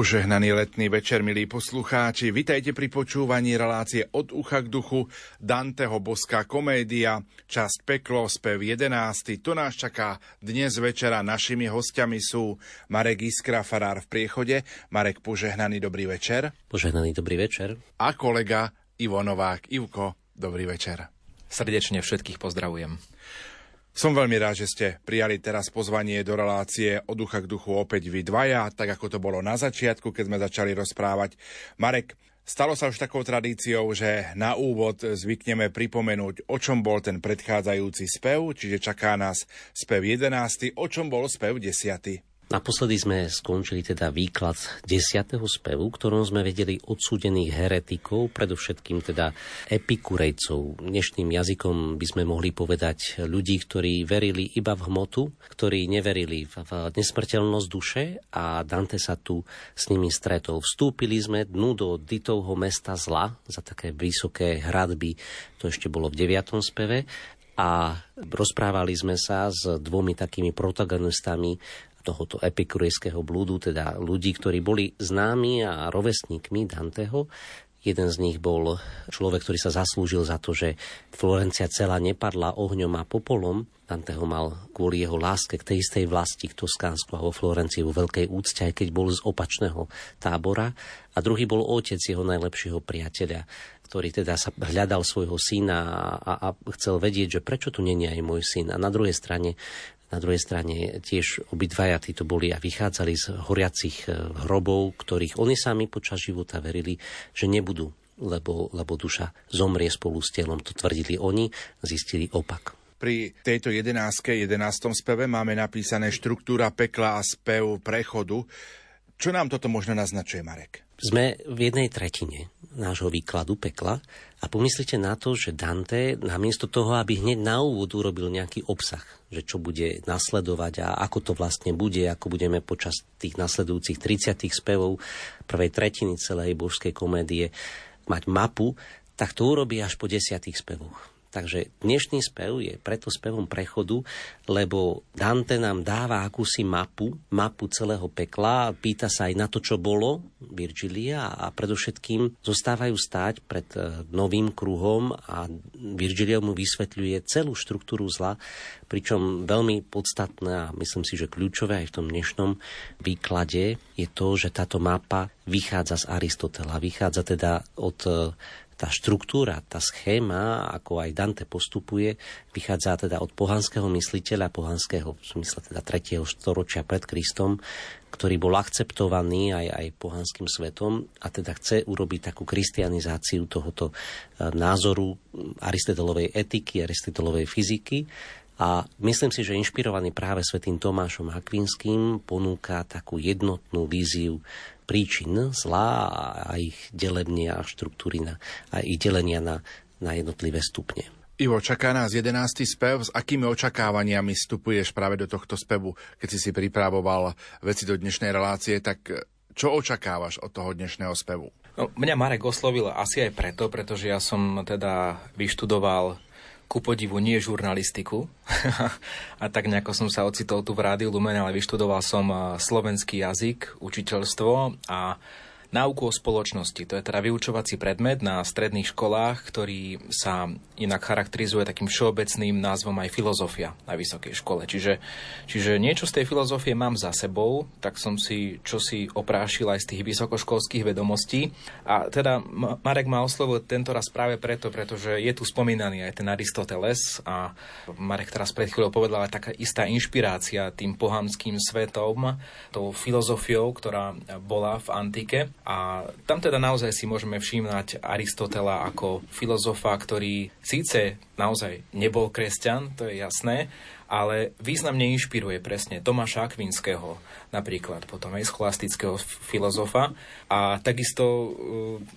Požehnaný letný večer, milí poslucháči. Vitajte pri počúvaní relácie od ucha k duchu Danteho Boská komédia, časť Peklo, spev 11. To nás čaká dnes večera. Našimi hostiami sú Marek Iskra, farár v priechode. Marek, požehnaný dobrý večer. Požehnaný dobrý večer. A kolega Ivo Novák. Ivko, dobrý večer. Srdečne všetkých pozdravujem. Som veľmi rád, že ste prijali teraz pozvanie do relácie od ducha k duchu opäť vy dvaja, tak ako to bolo na začiatku, keď sme začali rozprávať. Marek, Stalo sa už takou tradíciou, že na úvod zvykneme pripomenúť, o čom bol ten predchádzajúci spev, čiže čaká nás spev 11. O čom bol spev 10. Naposledy sme skončili teda výklad desiatého spevu, ktorom sme vedeli odsúdených heretikov, predovšetkým teda epikurejcov. Dnešným jazykom by sme mohli povedať ľudí, ktorí verili iba v hmotu, ktorí neverili v nesmrteľnosť duše a Dante sa tu s nimi stretol. Vstúpili sme dnu do Ditovho mesta zla za také vysoké hradby, to ešte bolo v 9. speve, a rozprávali sme sa s dvomi takými protagonistami tohoto epikurejského blúdu, teda ľudí, ktorí boli známi a rovesníkmi Danteho. Jeden z nich bol človek, ktorý sa zaslúžil za to, že Florencia celá nepadla ohňom a popolom. Dante ho mal kvôli jeho láske k tej istej vlasti, k Toskánsku a vo Florencii vo veľkej úcte, aj keď bol z opačného tábora. A druhý bol otec jeho najlepšieho priateľa, ktorý teda sa hľadal svojho syna a, a, a chcel vedieť, že prečo tu není aj môj syn. A na druhej strane na druhej strane tiež obidvaja títo boli a vychádzali z horiacich e, hrobov, ktorých oni sami počas života verili, že nebudú, lebo, lebo duša zomrie spolu s telom. To tvrdili oni, zistili opak. Pri tejto jedenáctke, jedenástom speve máme napísané štruktúra pekla a spev prechodu. Čo nám toto možno naznačuje, Marek? Sme v jednej tretine nášho výkladu pekla a pomyslite na to, že Dante namiesto toho, aby hneď na úvod urobil nejaký obsah, že čo bude nasledovať a ako to vlastne bude, ako budeme počas tých nasledujúcich 30 spevov prvej tretiny celej božskej komédie mať mapu, tak to urobí až po desiatých spevoch. Takže dnešný spev je preto spevom prechodu, lebo Dante nám dáva akúsi mapu, mapu celého pekla, pýta sa aj na to, čo bolo Virgilia a predovšetkým zostávajú stáť pred e, novým kruhom a Virgilio mu vysvetľuje celú štruktúru zla, pričom veľmi podstatné a myslím si, že kľúčové aj v tom dnešnom výklade je to, že táto mapa vychádza z Aristotela, vychádza teda od e, tá štruktúra, tá schéma, ako aj Dante postupuje, vychádza teda od pohanského mysliteľa, pohanského v zmysle teda 3. storočia pred Kristom, ktorý bol akceptovaný aj, aj pohanským svetom a teda chce urobiť takú kristianizáciu tohoto e, názoru Aristotelovej etiky, Aristotelovej fyziky. A myslím si, že inšpirovaný práve svetým Tomášom Akvinským ponúka takú jednotnú víziu príčin zla a ich delenia a štruktúry na, a ich delenia na, na jednotlivé stupne. Ivo, čaká nás 11. spev. S akými očakávaniami vstupuješ práve do tohto spevu? Keď si si pripravoval veci do dnešnej relácie, tak čo očakávaš od toho dnešného spevu? No, mňa Marek oslovil asi aj preto, pretože ja som teda vyštudoval ku podivu nie žurnalistiku. a tak nejako som sa ocitol tu v Rádiu Lumen, ale vyštudoval som eh, slovenský jazyk, učiteľstvo a Náuku o spoločnosti, to je teda vyučovací predmet na stredných školách, ktorý sa inak charakterizuje takým všeobecným názvom aj filozofia na vysokej škole. Čiže, čiže niečo z tej filozofie mám za sebou, tak som si čo si oprášil aj z tých vysokoškolských vedomostí. A teda Marek ma oslovil tento raz práve preto, pretože je tu spomínaný aj ten Aristoteles a Marek teraz pred chvíľou povedal aj taká istá inšpirácia tým pohanským svetom, tou filozofiou, ktorá bola v antike. A tam teda naozaj si môžeme všímať Aristotela ako filozofa, ktorý síce naozaj nebol kresťan, to je jasné, ale významne inšpiruje presne Tomáša Akvinského, napríklad potom aj scholastického filozofa. A takisto e,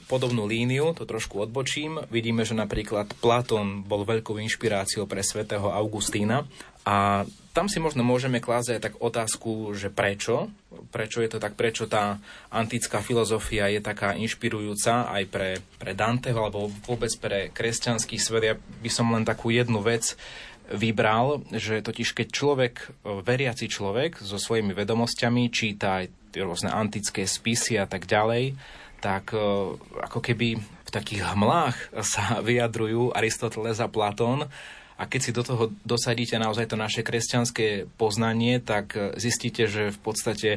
podobnú líniu, to trošku odbočím, vidíme, že napríklad Platón bol veľkou inšpiráciou pre svätého Augustína a tam si možno môžeme klásť aj tak otázku, že prečo, prečo je to tak, prečo tá antická filozofia je taká inšpirujúca aj pre, pre Danteho alebo vôbec pre kresťanský svet. Ja by som len takú jednu vec vybral, že totiž keď človek, veriaci človek so svojimi vedomosťami číta aj rôzne antické spisy a tak ďalej, tak ako keby v takých hmlách sa vyjadrujú Aristoteles a Platón a keď si do toho dosadíte naozaj to naše kresťanské poznanie, tak e, zistíte, že v podstate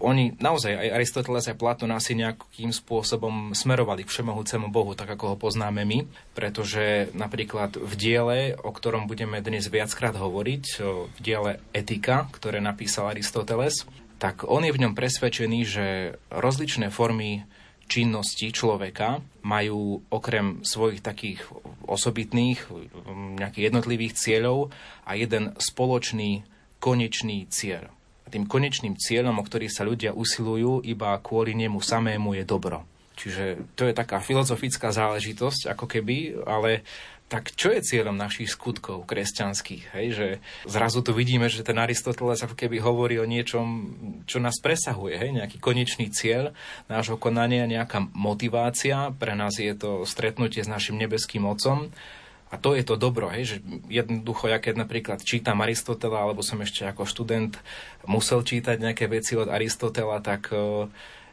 oni naozaj, aj Aristoteles a Platón asi nejakým spôsobom smerovali k všemohúcemu Bohu, tak ako ho poznáme my, pretože napríklad v diele, o ktorom budeme dnes viackrát hovoriť, v diele Etika, ktoré napísal Aristoteles, tak on je v ňom presvedčený, že rozličné formy činnosti človeka majú okrem svojich takých osobitných, nejakých jednotlivých cieľov a jeden spoločný konečný cieľ. A tým konečným cieľom, o ktorý sa ľudia usilujú iba kvôli nemu samému je dobro. Čiže to je taká filozofická záležitosť, ako keby, ale tak čo je cieľom našich skutkov kresťanských? Hej? Že zrazu tu vidíme, že ten Aristoteles ako keby hovorí o niečom, čo nás presahuje. Hej? Nejaký konečný cieľ nášho konania, nejaká motivácia. Pre nás je to stretnutie s našim nebeským Otcom. A to je to dobro, hej, že jednoducho, ja keď napríklad čítam Aristotela, alebo som ešte ako študent musel čítať nejaké veci od Aristotela, tak uh,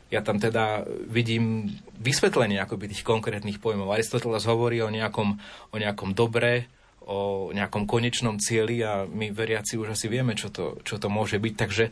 ja tam teda vidím vysvetlenie akoby tých konkrétnych pojmov. Aristoteles hovorí o nejakom, o nejakom dobre, o nejakom konečnom cieli a my veriaci už asi vieme, čo to, čo to môže byť. Takže e,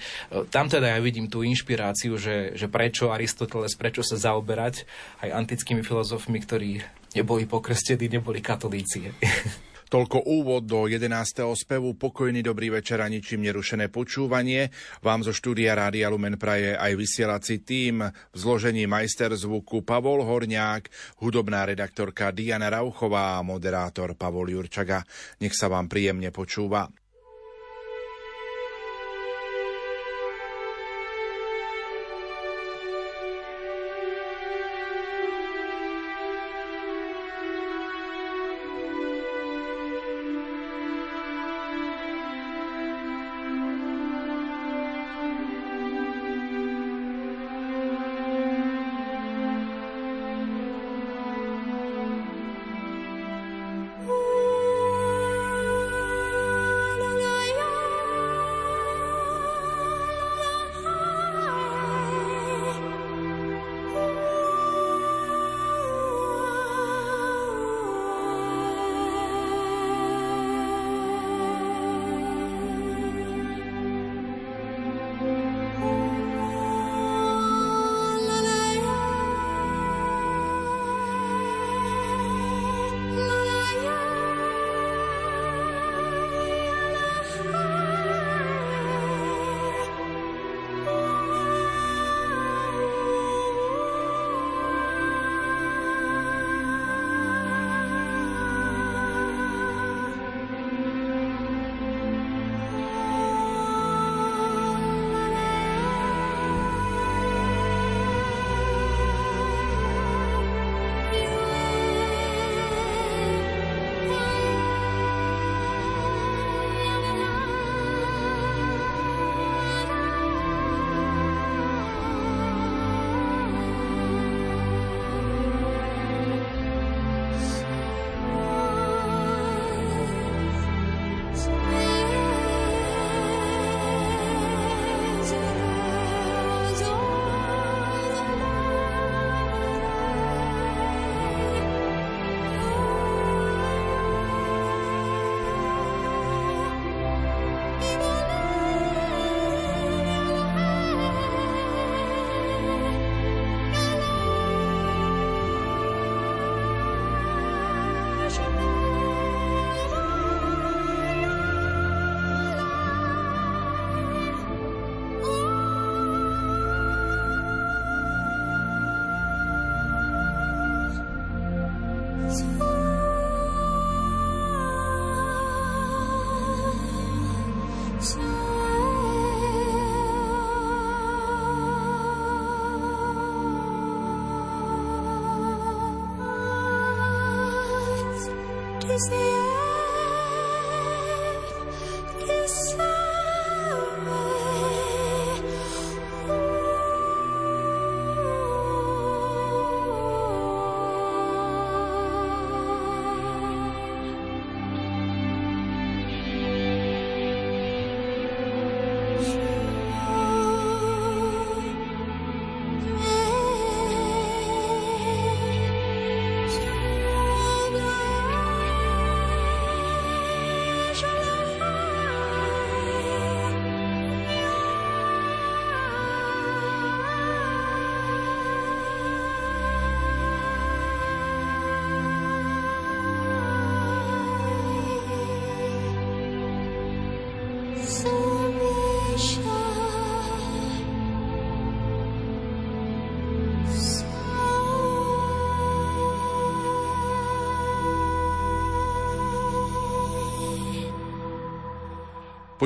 tam teda ja vidím tú inšpiráciu, že, že prečo Aristoteles, prečo sa zaoberať aj antickými filozofmi, ktorí neboli pokrstení, neboli katolíci. Toľko úvod do 11. spevu. Pokojný dobrý večer a ničím nerušené počúvanie. Vám zo štúdia Rádia Lumen praje aj vysielací tým v zložení majster zvuku Pavol Horniák, hudobná redaktorka Diana Rauchová a moderátor Pavol Jurčaga. Nech sa vám príjemne počúva.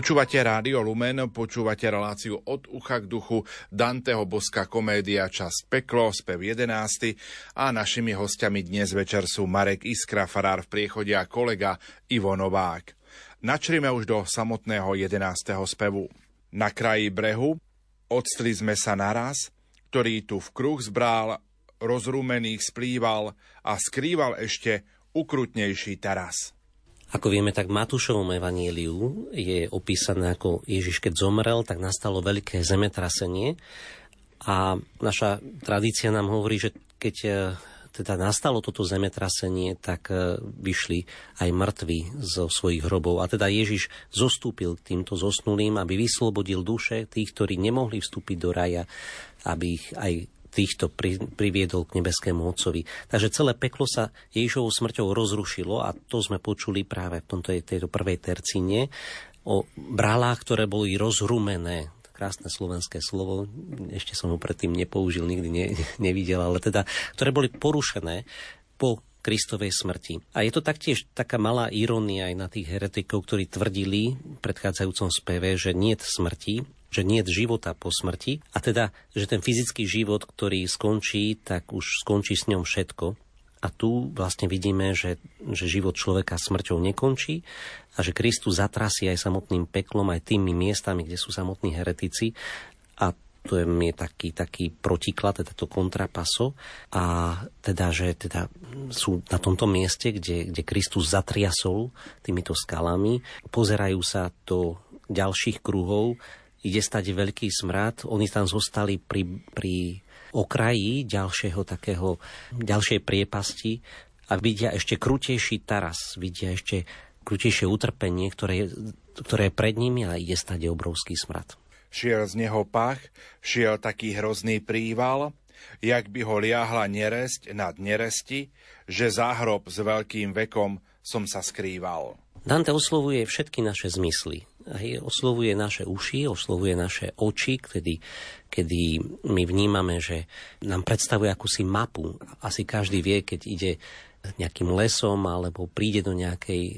Počúvate Rádio Lumen, počúvate reláciu od ucha k duchu Danteho boská komédia Časť peklo, spev 11. A našimi hostiami dnes večer sú Marek Iskra, farár v priechode a kolega Ivo Novák. Načrime už do samotného 11. spevu. Na kraji brehu odstli sme sa naraz, ktorý tu v kruh zbrál, rozrúmených splýval a skrýval ešte ukrutnejší taras. Ako vieme, tak v Matúšovom evaníliu je opísané, ako Ježiš keď zomrel, tak nastalo veľké zemetrasenie a naša tradícia nám hovorí, že keď e, teda nastalo toto zemetrasenie, tak e, vyšli aj mŕtvi zo svojich hrobov. A teda Ježiš zostúpil k týmto zosnulým, aby vyslobodil duše tých, ktorí nemohli vstúpiť do raja, aby ich aj týchto pri, priviedol k nebeskému Otcovi. Takže celé peklo sa Ježišovou smrťou rozrušilo a to sme počuli práve v tomto, tejto prvej tercíne o bralách, ktoré boli rozrumené krásne slovenské slovo, ešte som ho predtým nepoužil, nikdy ne, nevidel, ale teda, ktoré boli porušené po Kristovej smrti. A je to taktiež taká malá irónia aj na tých heretikov, ktorí tvrdili v predchádzajúcom speve, že nie smrti, že nie je života po smrti a teda, že ten fyzický život, ktorý skončí, tak už skončí s ňom všetko. A tu vlastne vidíme, že, že život človeka smrťou nekončí a že Kristus zatrasie aj samotným peklom, aj tými miestami, kde sú samotní heretici. A to je, je taký, taký protiklad, teda to kontrapaso. A teda, že teda sú na tomto mieste, kde, kde Kristus zatriasol týmito skalami, pozerajú sa do ďalších kruhov, ide stať veľký smrad. Oni tam zostali pri, pri okraji ďalšieho takého, ďalšej priepasti a vidia ešte krutejší taras, vidia ešte krutejšie utrpenie, ktoré, ktoré je pred nimi a ide stať obrovský smrad. Šiel z neho pach, šiel taký hrozný príval, jak by ho liahla neresť nad neresti, že záhrob s veľkým vekom som sa skrýval. Dante oslovuje všetky naše zmysly. Hej, oslovuje naše uši, oslovuje naše oči, kedy, kedy my vnímame, že nám predstavuje akúsi mapu. Asi každý vie, keď ide nejakým lesom alebo príde do nejakej e,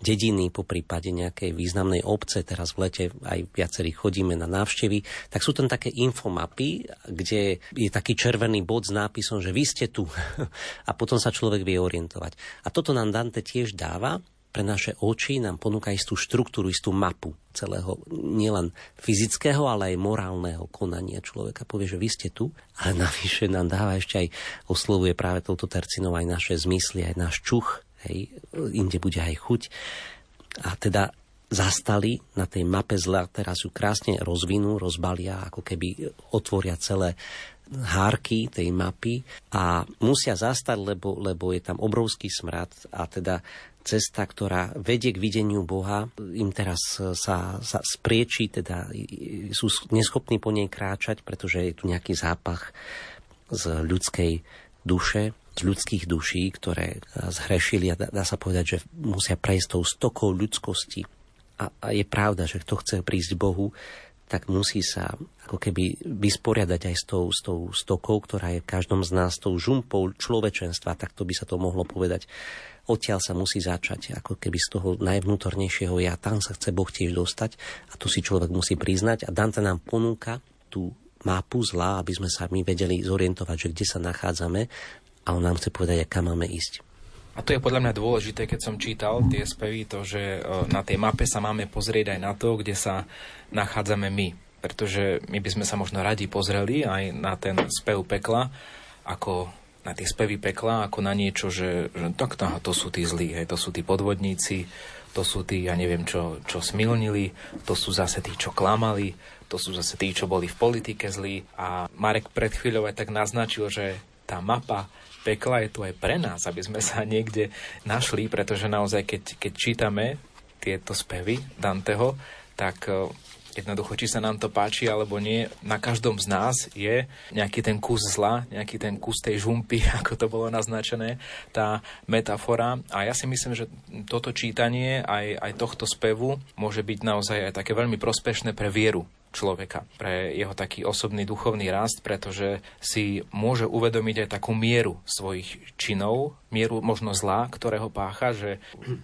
dediny, po prípade nejakej významnej obce, teraz v lete aj viacerí chodíme na návštevy, tak sú tam také infomapy, kde je taký červený bod s nápisom, že vy ste tu a potom sa človek vie orientovať. A toto nám Dante tiež dáva, pre naše oči nám ponúka istú štruktúru, istú mapu celého nielen fyzického, ale aj morálneho konania človeka. Povie, že vy ste tu, ale navyše nám dáva ešte aj, oslovuje práve touto tercinou aj naše zmysly, aj náš čuch, hej, inde bude aj chuť. A teda zastali na tej mape zla, teraz ju krásne rozvinú, rozbalia, ako keby otvoria celé hárky tej mapy a musia zastať, lebo, lebo je tam obrovský smrad a teda cesta, ktorá vedie k videniu Boha, im teraz sa, sa spriečí, teda sú neschopní po nej kráčať, pretože je tu nejaký zápach z ľudskej duše, z ľudských duší, ktoré zhrešili a dá, dá sa povedať, že musia prejsť tou stokou ľudskosti. A, a je pravda, že kto chce prísť Bohu, tak musí sa ako keby vysporiadať aj s tou, s tou stokou, ktorá je v každom z nás, tou žumpou človečenstva, tak to by sa to mohlo povedať odtiaľ sa musí začať, ako keby z toho najvnútornejšieho ja, tam sa chce Boh tiež dostať a to si človek musí priznať a Dante nám ponúka tú mapu zla, aby sme sa my vedeli zorientovať, že kde sa nachádzame a on nám chce povedať, kam máme ísť. A to je podľa mňa dôležité, keď som čítal tie spevy, to, že e, na tej mape sa máme pozrieť aj na to, kde sa nachádzame my. Pretože my by sme sa možno radi pozreli aj na ten spev pekla, ako na tie spevy pekla ako na niečo, že, že tak to, to sú tí zlí, hej, to sú tí podvodníci, to sú tí, ja neviem, čo, čo smilnili, to sú zase tí, čo klamali, to sú zase tí, čo boli v politike zlí. A Marek pred chvíľou aj tak naznačil, že tá mapa pekla je tu aj pre nás, aby sme sa niekde našli, pretože naozaj, keď, keď čítame tieto spevy Danteho, tak Jednoducho, či sa nám to páči alebo nie, na každom z nás je nejaký ten kus zla, nejaký ten kus tej žumpy, ako to bolo naznačené, tá metafora. A ja si myslím, že toto čítanie aj, aj tohto spevu môže byť naozaj aj také veľmi prospešné pre vieru človeka, pre jeho taký osobný duchovný rast, pretože si môže uvedomiť aj takú mieru svojich činov, mieru možno zla, ktorého pácha, že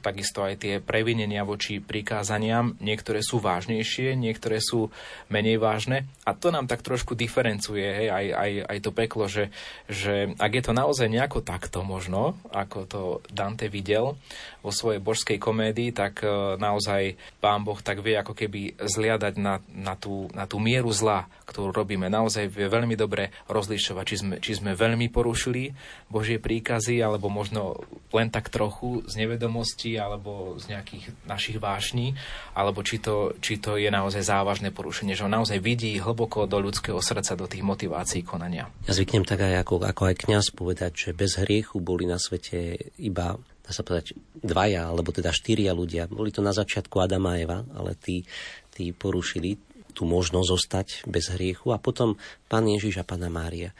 takisto aj tie previnenia voči prikázaniam, niektoré sú vážnejšie, niektoré sú menej vážne a to nám tak trošku diferencuje hej, aj, aj, aj to peklo, že, že ak je to naozaj nejako takto možno, ako to Dante videl vo svojej božskej komédii, tak e, naozaj pán Boh tak vie ako keby zliadať na, na, tú, na tú mieru zla, ktorú robíme. Naozaj vie veľmi dobre rozlišovať, či sme, či sme veľmi porušili Božie príkazy, alebo možno len tak trochu z nevedomosti alebo z nejakých našich vášní, alebo či to, či to je naozaj závažné porušenie, že on naozaj vidí hlboko do ľudského srdca, do tých motivácií konania. Ja zvyknem tak aj ako, ako aj kňaz povedať, že bez hriechu boli na svete iba dá sa povedať, dvaja, alebo teda štyria ľudia. Boli to na začiatku Adama a Eva, ale tí, tí porušili tú možnosť zostať bez hriechu a potom Pán Ježiš a Pána Mária.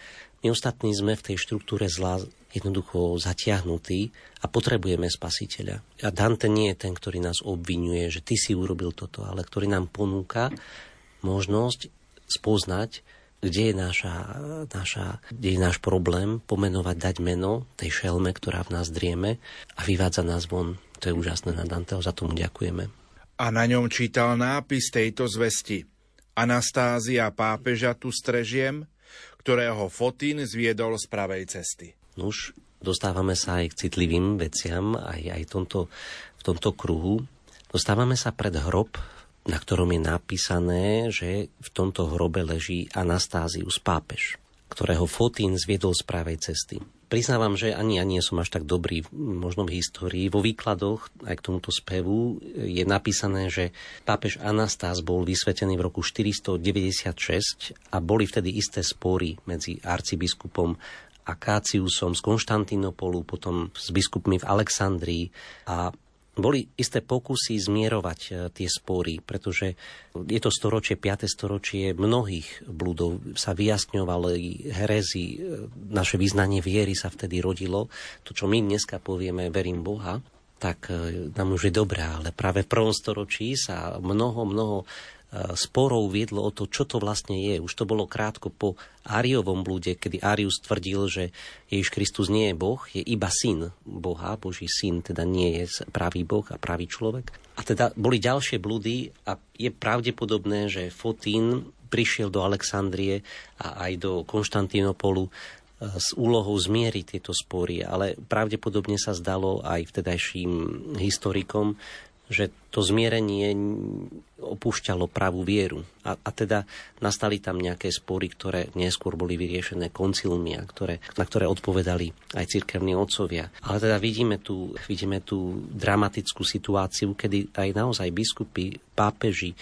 My ostatní sme v tej štruktúre zla jednoducho zatiahnutí a potrebujeme spasiteľa. A Dante nie je ten, ktorý nás obvinuje, že ty si urobil toto, ale ktorý nám ponúka možnosť spoznať, kde je, naša, naša, kde je náš problém, pomenovať, dať meno tej šelme, ktorá v nás drieme a vyvádza nás von. To je úžasné na Danteho, za tomu ďakujeme. A na ňom čítal nápis tejto zvesti. Anastázia pápeža tu strežiem, ktorého Fotín zviedol z pravej cesty. Nuž, dostávame sa aj k citlivým veciam, aj, aj tomto, v tomto kruhu. Dostávame sa pred hrob, na ktorom je napísané, že v tomto hrobe leží Anastázius pápež, ktorého Fotín zviedol z pravej cesty. Priznávam, že ani ja nie som až tak dobrý možno v histórii. Vo výkladoch aj k tomuto spevu je napísané, že pápež Anastás bol vysvetený v roku 496 a boli vtedy isté spory medzi arcibiskupom Akáciusom z Konštantinopolu, potom s biskupmi v Alexandrii a boli isté pokusy zmierovať e, tie spory, pretože je to storočie, 5. storočie mnohých blúdov sa vyjasňovali herezy, e, naše význanie viery sa vtedy rodilo. To, čo my dneska povieme, verím Boha, tak e, nám už je dobré, ale práve v prvom storočí sa mnoho, mnoho sporov viedlo o to, čo to vlastne je. Už to bolo krátko po Ariovom blúde, kedy Arius tvrdil, že Ježiš Kristus nie je Boh, je iba syn Boha, Boží syn, teda nie je pravý Boh a pravý človek. A teda boli ďalšie blúdy a je pravdepodobné, že Fotín prišiel do Alexandrie a aj do Konštantínopolu e, s úlohou zmieriť tieto spory, ale pravdepodobne sa zdalo aj vtedajším historikom, že to zmierenie opúšťalo pravú vieru. A, a teda nastali tam nejaké spory, ktoré neskôr boli vyriešené koncilmi a ktoré, na ktoré odpovedali aj cirkevní otcovia. Ale teda vidíme tu, vidíme tu dramatickú situáciu, kedy aj naozaj biskupy, pápeži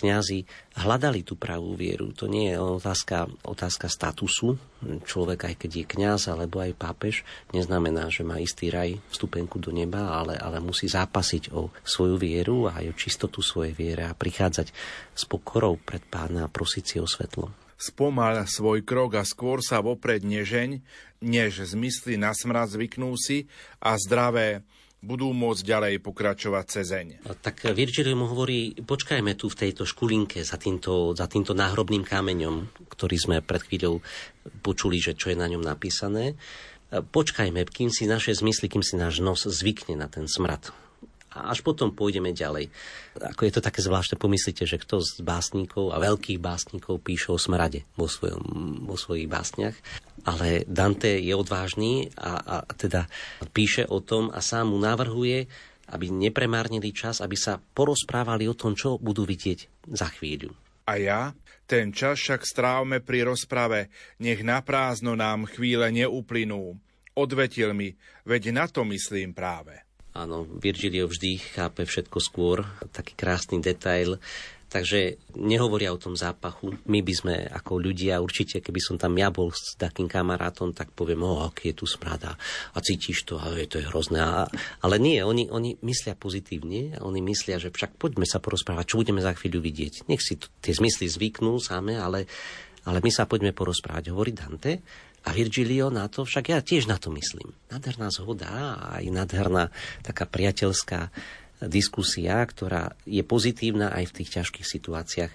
kňazi hľadali tú pravú vieru. To nie je otázka, otázka statusu. Človek, aj keď je kňaz alebo aj pápež, neznamená, že má istý raj, vstupenku do neba, ale, ale musí zápasiť o svoju vieru a aj o čistotu svojej viere a prichádzať s pokorou pred pána a prosiť si o svetlo. Spomal svoj krok a skôr sa vopred nežeň, než zmysly na smrad zvyknú si a zdravé budú môcť ďalej pokračovať cezeň. Tak Virgilio mu hovorí, počkajme tu v tejto škulinke za týmto, za týmto náhrobným kameňom, ktorý sme pred chvíľou počuli, že čo je na ňom napísané. Počkajme, kým si naše zmysly, kým si náš nos zvykne na ten smrad a až potom pôjdeme ďalej. Ako je to také zvláštne, pomyslíte, že kto z básnikov a veľkých básnikov píše o smrade vo, svojom, vo svojich básniach, ale Dante je odvážny a, a teda píše o tom a sám mu navrhuje, aby nepremárnili čas, aby sa porozprávali o tom, čo budú vidieť za chvíľu. A ja? Ten čas však strávme pri rozprave, nech na prázdno nám chvíle neuplynú. Odvetil mi, veď na to myslím práve. Áno, Virgilio vždy chápe všetko skôr. Taký krásny detail. Takže nehovoria o tom zápachu. My by sme ako ľudia, určite keby som tam ja bol s takým kamarátom, tak poviem, o, aký je tu smrada a cítiš to a je to je hrozné. A, ale nie, oni, oni myslia pozitívne, oni myslia, že však poďme sa porozprávať, čo budeme za chvíľu vidieť. Nech si to, tie zmysly zvyknú same, ale, ale my sa poďme porozprávať, hovorí Dante. A Virgilio na to, však ja tiež na to myslím. Nádherná zhoda a aj nádherná taká priateľská diskusia, ktorá je pozitívna aj v tých ťažkých situáciách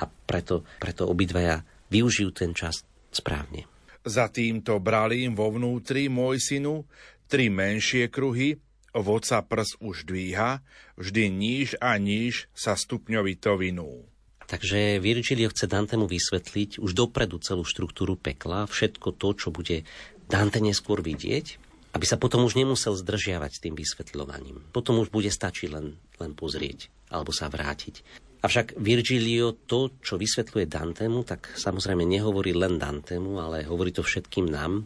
a preto, preto obidvaja využijú ten čas správne. Za týmto bralím vo vnútri, môj synu, tri menšie kruhy, vodca prs už dvíha, vždy níž a níž sa stupňovito vinú. Takže Virgilio chce Dantemu vysvetliť už dopredu celú štruktúru pekla, všetko to, čo bude Dante neskôr vidieť aby sa potom už nemusel zdržiavať tým vysvetľovaním. Potom už bude stačiť len, len pozrieť alebo sa vrátiť. Avšak Virgilio to, čo vysvetľuje Dantemu, tak samozrejme nehovorí len Dantemu, ale hovorí to všetkým nám.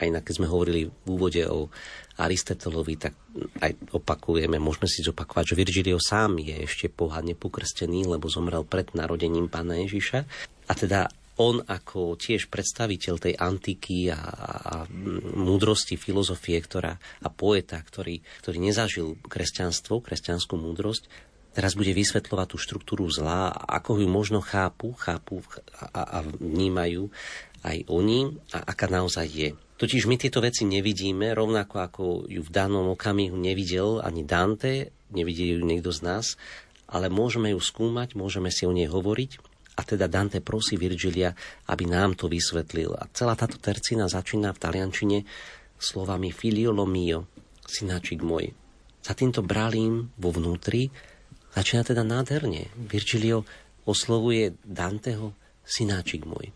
Aj inak, keď sme hovorili v úvode o Aristotelovi, tak aj opakujeme, môžeme si zopakovať, že Virgilio sám je ešte pohádne pokrstený, lebo zomrel pred narodením pána Ježiša. A teda on ako tiež predstaviteľ tej antiky a, a múdrosti filozofie ktorá, a poeta, ktorý, ktorý nezažil kresťanstvo, kresťanskú múdrosť, teraz bude vysvetľovať tú štruktúru zla, ako ju možno chápu, chápu a, a vnímajú aj oni a aká naozaj je. Totiž my tieto veci nevidíme, rovnako ako ju v danom okamihu nevidel ani Dante, nevidel ju niekto z nás, ale môžeme ju skúmať, môžeme si o nej hovoriť a teda Dante prosí Virgilia, aby nám to vysvetlil. A celá táto tercina začína v taliančine slovami filiolo mio, synáčik môj. Za týmto bralím vo vnútri začína teda nádherne. Virgilio oslovuje Danteho synáčik môj.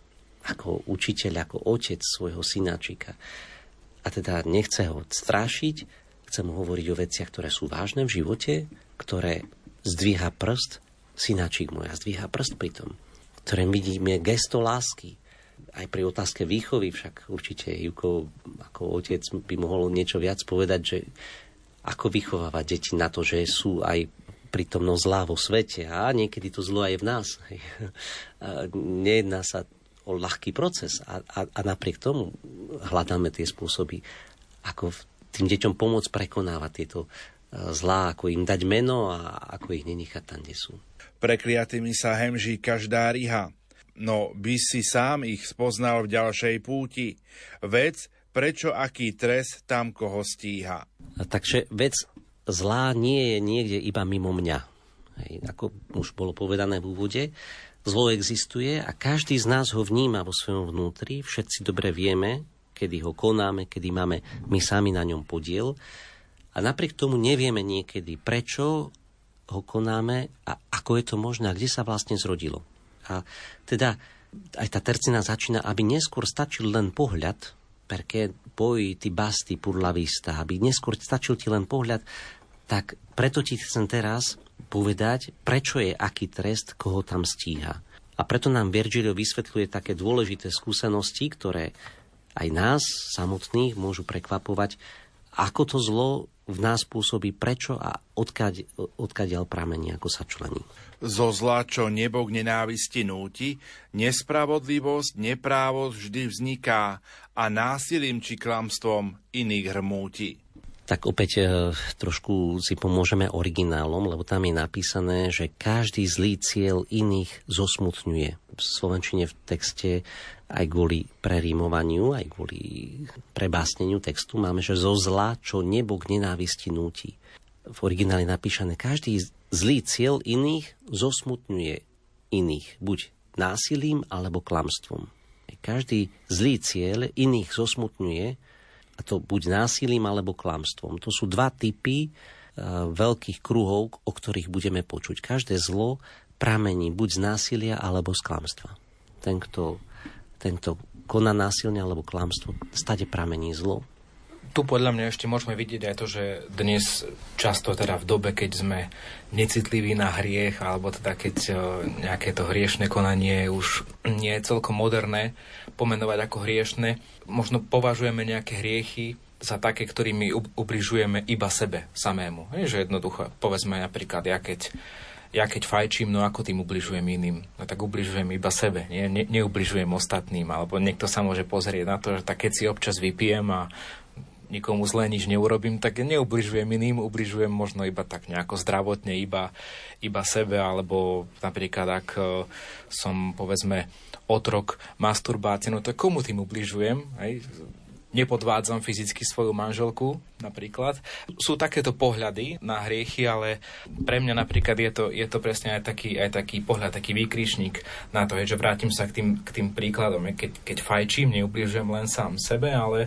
Ako učiteľ, ako otec svojho synáčika. A teda nechce ho strášiť, chce mu hovoriť o veciach, ktoré sú vážne v živote, ktoré zdvíha prst, synáčik môj a zdvíha prst pri tom ktorém vidíme gesto lásky. Aj pri otázke výchovy však určite Juko ako otec by mohol niečo viac povedať, že ako vychovávať deti na to, že sú aj prítomno zlá vo svete a niekedy to zlo aj v nás. Nejedná sa o ľahký proces a, a, a napriek tomu hľadáme tie spôsoby, ako tým deťom pomôcť prekonávať tieto e, zlá, ako im dať meno a ako ich nenechať tam, kde sú. Prekliatými sa hemží každá riha. No by si sám ich spoznal v ďalšej púti. Vec, prečo aký trest tam koho stíha. Takže vec zlá nie je niekde iba mimo mňa. Hej, ako už bolo povedané v úvode, zlo existuje a každý z nás ho vníma vo svojom vnútri. Všetci dobre vieme, kedy ho konáme, kedy máme my sami na ňom podiel. A napriek tomu nevieme niekedy, prečo ho konáme a ako je to možné a kde sa vlastne zrodilo. A teda aj tá tercina začína, aby neskôr stačil len pohľad, perché poi ti basti pur la vista, aby neskôr stačil ti len pohľad, tak preto ti chcem teraz povedať, prečo je aký trest, koho tam stíha. A preto nám Virgilio vysvetľuje také dôležité skúsenosti, ktoré aj nás samotných môžu prekvapovať, ako to zlo v nás pôsobí, prečo a odkaď, odkaďal pramení, ako sa člení. Zo zla, čo nebo k nenávisti núti, nespravodlivosť, neprávosť vždy vzniká a násilím či klamstvom iných hrmúti. Tak opäť e, trošku si pomôžeme originálom, lebo tam je napísané, že každý zlý cieľ iných zosmutňuje. V Slovenčine v texte aj kvôli prerímovaniu, aj kvôli prebásneniu textu máme, že zo zla, čo nebo k nenávisti núti. V originále napísané, každý zlý cieľ iných zosmutňuje iných, buď násilím alebo klamstvom. Každý zlý cieľ iných zosmutňuje, a to buď násilím alebo klamstvom. To sú dva typy uh, veľkých kruhov, o ktorých budeme počuť. Každé zlo pramení buď z násilia alebo z klamstva. Ten, kto tento koná násilne alebo klamstvo, stade pramení zlo. Tu podľa mňa ešte môžeme vidieť aj to, že dnes často teda v dobe, keď sme necitliví na hriech, alebo teda keď e, nejaké to hriešne konanie už nie je celkom moderné pomenovať ako hriešne, možno považujeme nejaké hriechy za také, ktorými ubližujeme iba sebe samému. Je, že jednoducho, povedzme napríklad, ja keď ja keď fajčím, no ako tým ubližujem iným? No tak ubližujem iba sebe, nie? Ne, neubližujem ostatným. Alebo niekto sa môže pozrieť na to, že tak keď si občas vypijem a nikomu zle nič neurobím, tak neubližujem iným, ubližujem možno iba tak nejako zdravotne, iba, iba sebe, alebo napríklad ak e, som povedzme otrok masturbácie, no to komu tým ubližujem? Hej? nepodvádzam fyzicky svoju manželku napríklad. Sú takéto pohľady na hriechy, ale pre mňa napríklad je to, je to presne aj taký, aj taký pohľad, taký výkričník na to, že vrátim sa k tým, k tým príkladom. Keď, keď fajčím, neubližujem len sám sebe, ale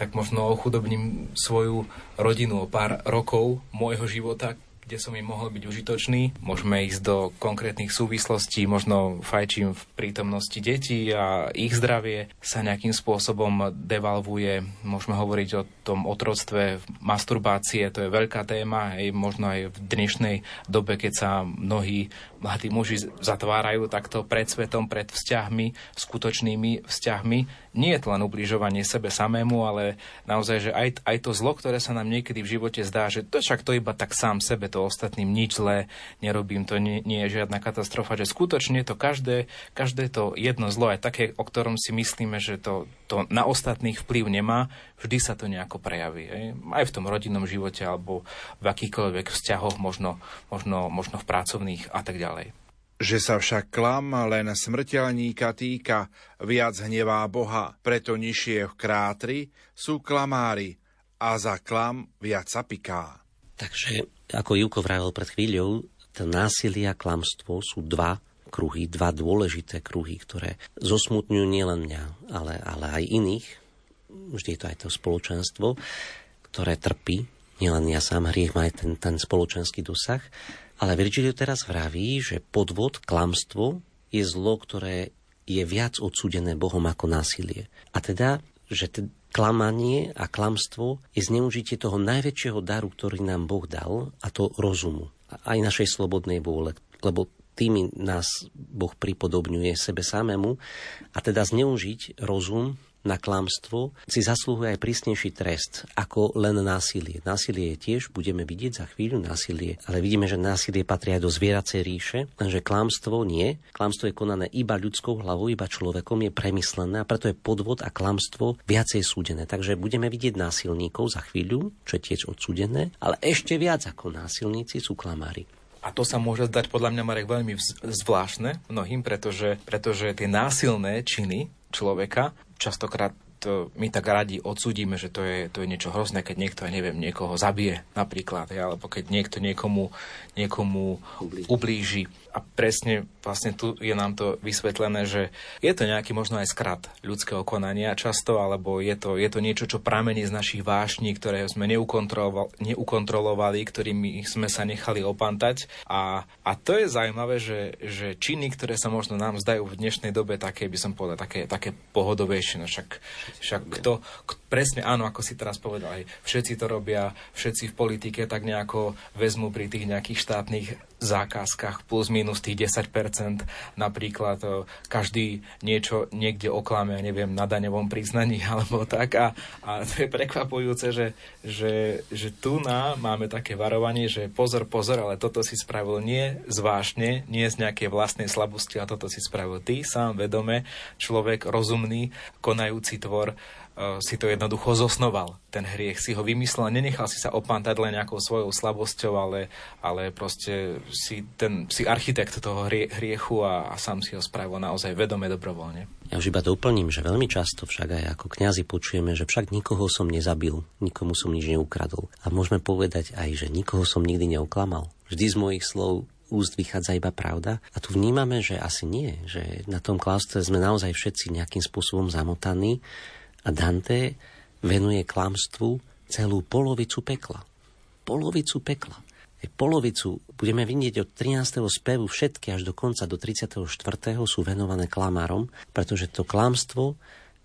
tak možno ochudobním svoju rodinu o pár rokov môjho života, kde som im mohol byť užitočný. Môžeme ísť do konkrétnych súvislostí, možno fajčím v prítomnosti detí a ich zdravie sa nejakým spôsobom devalvuje. Môžeme hovoriť o tom otroctve masturbácie, to je veľká téma, aj možno aj v dnešnej dobe, keď sa mnohí mladí muži zatvárajú takto pred svetom, pred vzťahmi, skutočnými vzťahmi. Nie je to len ubližovanie sebe samému, ale naozaj, že aj, aj to zlo, ktoré sa nám niekedy v živote zdá, že to však to iba tak sám sebe, to ostatným nič zlé nerobím, to nie, nie je žiadna katastrofa, že skutočne to každé, každé to jedno zlo, aj také, o ktorom si myslíme, že to, to na ostatných vplyv nemá, vždy sa to nejako prejaví. Aj, aj v tom rodinnom živote alebo v akýchkoľvek vzťahoch, možno, možno, možno v pracovných a tak ďalej. Že sa však klam len smrteľníka týka, viac hnevá Boha, preto nižšie v krátri sú klamári a za klam viac sa piká. Takže, ako Juko vravel pred chvíľou, to násilie a klamstvo sú dva kruhy, dva dôležité kruhy, ktoré zosmutňujú nielen mňa, ale, ale aj iných. Vždy je to aj to spoločenstvo, ktoré trpí. Nielen ja sám, hriech má aj ten, ten spoločenský dosah. Ale Virgilio teraz vraví, že podvod, klamstvo je zlo, ktoré je viac odsúdené Bohom ako násilie. A teda, že t- klamanie a klamstvo je zneužitie toho najväčšieho daru, ktorý nám Boh dal, a to rozumu. Aj našej slobodnej vôle. Lebo tými nás Boh pripodobňuje sebe samému. A teda zneužiť rozum na klamstvo si zaslúhuje aj prísnejší trest ako len násilie. Násilie tiež, budeme vidieť za chvíľu násilie, ale vidíme, že násilie patrí aj do zvieracej ríše, lenže klamstvo nie. Klamstvo je konané iba ľudskou hlavou, iba človekom, je premyslené a preto je podvod a klamstvo viacej súdené. Takže budeme vidieť násilníkov za chvíľu, čo je tiež odsúdené, ale ešte viac ako násilníci sú klamári. A to sa môže zdať podľa mňa, Marek, veľmi zvláštne mnohým, pretože, pretože tie násilné činy človeka častokrát to my tak radi odsudíme, že to je, to je niečo hrozné, keď niekto, ja neviem, niekoho zabije napríklad, ja, alebo keď niekto niekomu, niekomu ublíži. A presne vlastne tu je nám to vysvetlené, že je to nejaký možno aj skrat ľudského konania často, alebo je to, je to niečo, čo pramení z našich vášní, ktoré sme neukontrolovali, neukontrolovali ktorými sme sa nechali opantať. A, a to je zaujímavé, že, že činy, ktoré sa možno nám zdajú v dnešnej dobe také, by som povedal, také, také pohodovejšie, no však však kto, presne áno, ako si teraz povedal, aj všetci to robia, všetci v politike tak nejako vezmú pri tých nejakých štátnych zákazkách plus minus tých 10%, napríklad e, každý niečo niekde oklame, neviem, na daňovom priznaní alebo tak. A, a to je prekvapujúce, že, že, že tu na máme také varovanie, že pozor, pozor, ale toto si spravil nie zvážne, nie z nejakej vlastnej slabosti, a toto si spravil ty sám vedome, človek rozumný, konajúci tvor, si to jednoducho zosnoval, ten hriech, si ho vymyslel nenechal si sa opantať len nejakou svojou slabosťou, ale, ale proste si, ten, si architekt toho hrie, hriechu a, a sám si ho spravil naozaj vedome, dobrovoľne. Ja už iba doplním, že veľmi často však aj ako kňazi počujeme, že však nikoho som nezabil, nikomu som nič neukradol. A môžeme povedať aj, že nikoho som nikdy neuklamal. Vždy z mojich slov úst vychádza iba pravda. A tu vnímame, že asi nie, že na tom klástve sme naozaj všetci nejakým spôsobom zamotaní a Dante venuje klamstvu celú polovicu pekla. Polovicu pekla. Polovicu budeme vidieť od 13. spevu všetky až do konca, do 34. sú venované klamárom, pretože to klamstvo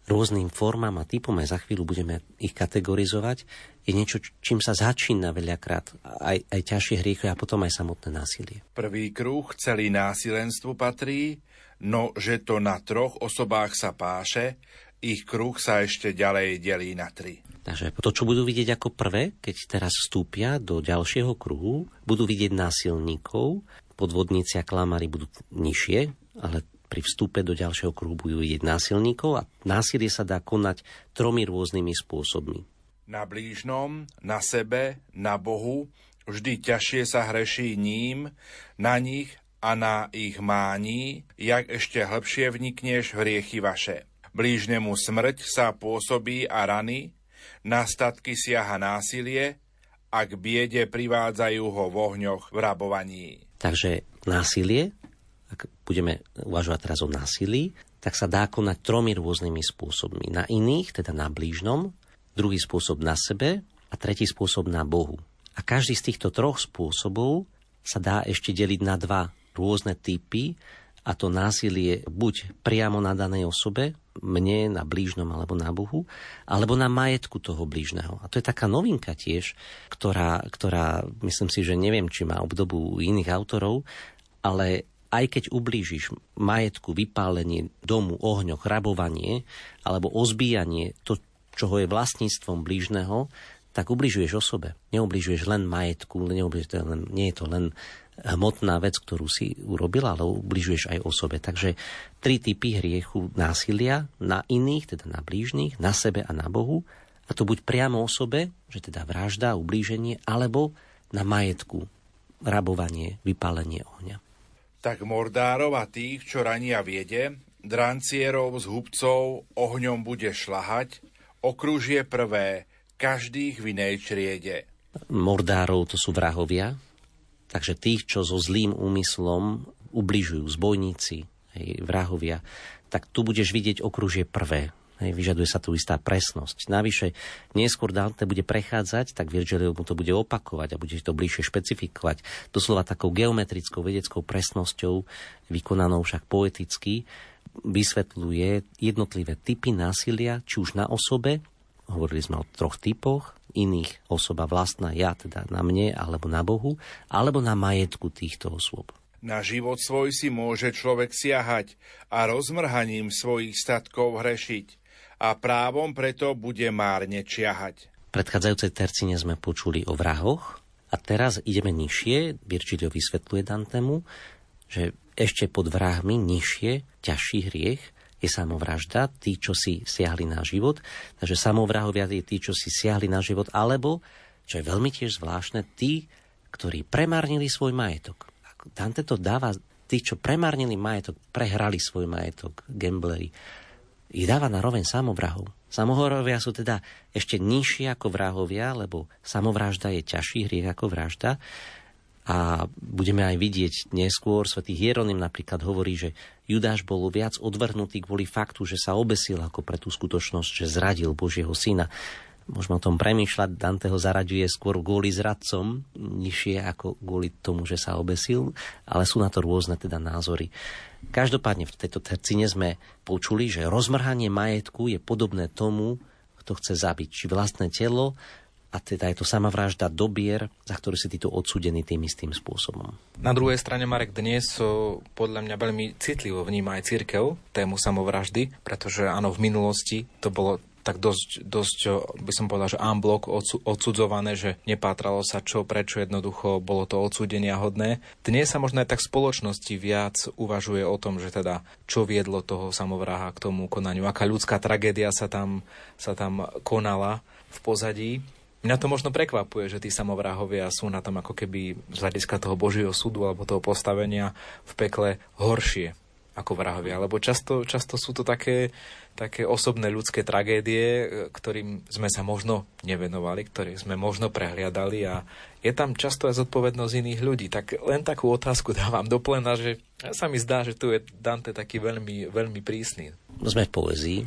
rôznym formám a typom, aj za chvíľu budeme ich kategorizovať, je niečo, čím sa začína veľakrát aj, aj ťažšie hriechy a potom aj samotné násilie. Prvý kruh celý násilenstvu patrí, no že to na troch osobách sa páše, ich kruh sa ešte ďalej delí na tri. Takže to, čo budú vidieť ako prvé, keď teraz vstúpia do ďalšieho kruhu, budú vidieť násilníkov, podvodníci a klamári budú nižšie, ale pri vstupe do ďalšieho kruhu budú vidieť násilníkov a násilie sa dá konať tromi rôznymi spôsobmi. Na blížnom, na sebe, na Bohu, vždy ťažšie sa hreší ním, na nich a na ich mání, jak ešte hlbšie vnikneš v riechy vaše. Blížnemu smrť sa pôsobí a rany, na statky siaha násilie, ak biede privádzajú ho v ohňoch v rabovaní. Takže násilie ak budeme uvažovať teraz o násilí, tak sa dá konať tromi rôznymi spôsobmi. Na iných, teda na blížnom, druhý spôsob na sebe a tretí spôsob na Bohu. A každý z týchto troch spôsobov sa dá ešte deliť na dva rôzne typy, a to násilie buď priamo na danej osobe, mne, na blížnom alebo na Bohu, alebo na majetku toho blížneho. A to je taká novinka tiež, ktorá, ktorá myslím si, že neviem, či má obdobu iných autorov, ale aj keď ublížiš majetku, vypálenie domu, ohňoch, rabovanie alebo ozbíjanie, to, čoho je vlastníctvom blížneho, tak ubližuješ osobe. Neubližuješ len majetku, neubližuješ len, nie je to len hmotná vec, ktorú si urobil, ale ubližuješ aj osobe. Takže tri typy hriechu násilia na iných, teda na blížnych, na sebe a na Bohu. A to buď priamo osobe, že teda vražda, ublíženie, alebo na majetku, rabovanie, vypálenie ohňa tak mordárov a tých, čo rania viede, drancierov z hubcov ohňom bude šlahať, okružie prvé, každých v inej čriede. Mordárov to sú vrahovia, takže tých, čo so zlým úmyslom ubližujú, zbojníci, hej, vrahovia, tak tu budeš vidieť okružie prvé, Hej, vyžaduje sa tu istá presnosť. Navyše, neskôr Dante bude prechádzať, tak Virgilio mu to bude opakovať a bude to bližšie špecifikovať. Doslova takou geometrickou vedeckou presnosťou, vykonanou však poeticky, vysvetľuje jednotlivé typy násilia, či už na osobe, hovorili sme o troch typoch, iných osoba vlastná, ja teda na mne alebo na Bohu, alebo na majetku týchto osôb. Na život svoj si môže človek siahať a rozmrhaním svojich statkov hrešiť a právom preto bude márne čiahať. V predchádzajúcej tercine sme počuli o vrahoch a teraz ideme nižšie. Virgilio vysvetľuje Dantemu, že ešte pod vrahmi nižšie, ťažší hriech je samovražda, tí, čo si siahli na život. Takže samovrahovia je tí, čo si siahli na život, alebo, čo je veľmi tiež zvláštne, tí, ktorí premárnili svoj majetok. Dante to dáva, tí, čo premárnili majetok, prehrali svoj majetok, gambleri ich dáva na roveň samovrahov. Samohorovia sú teda ešte nižšie ako vrahovia, lebo samovražda je ťažší hriech ako vražda. A budeme aj vidieť neskôr, svätý Hieronym napríklad hovorí, že Judáš bol viac odvrhnutý kvôli faktu, že sa obesil ako pre tú skutočnosť, že zradil Božieho syna môžeme o tom premýšľať, Dante ho zaraďuje skôr kvôli zradcom, nižšie ako kvôli tomu, že sa obesil, ale sú na to rôzne teda názory. Každopádne v tejto tercine sme počuli, že rozmrhanie majetku je podobné tomu, kto chce zabiť či vlastné telo, a teda je to sama vražda dobier, za ktorú si títo odsúdení tým istým spôsobom. Na druhej strane, Marek, dnes podľa mňa veľmi citlivo vníma aj církev tému samovraždy, pretože áno, v minulosti to bolo tak dosť, dosť by som povedal, že unblock odsudzované, že nepátralo sa čo, prečo jednoducho bolo to odsúdenia hodné. Dnes sa možno aj tak spoločnosti viac uvažuje o tom, že teda čo viedlo toho samovraha k tomu konaniu, aká ľudská tragédia sa tam, sa tam konala v pozadí. Mňa to možno prekvapuje, že tí samovrahovia sú na tom ako keby z hľadiska toho Božieho súdu alebo toho postavenia v pekle horšie ako vrahovia, lebo často, často sú to také také osobné ľudské tragédie, ktorým sme sa možno nevenovali, ktoré sme možno prehliadali a je tam často aj zodpovednosť iných ľudí. Tak len takú otázku dávam do plena, že sa mi zdá, že tu je Dante taký veľmi, veľmi prísny. Sme v poezii.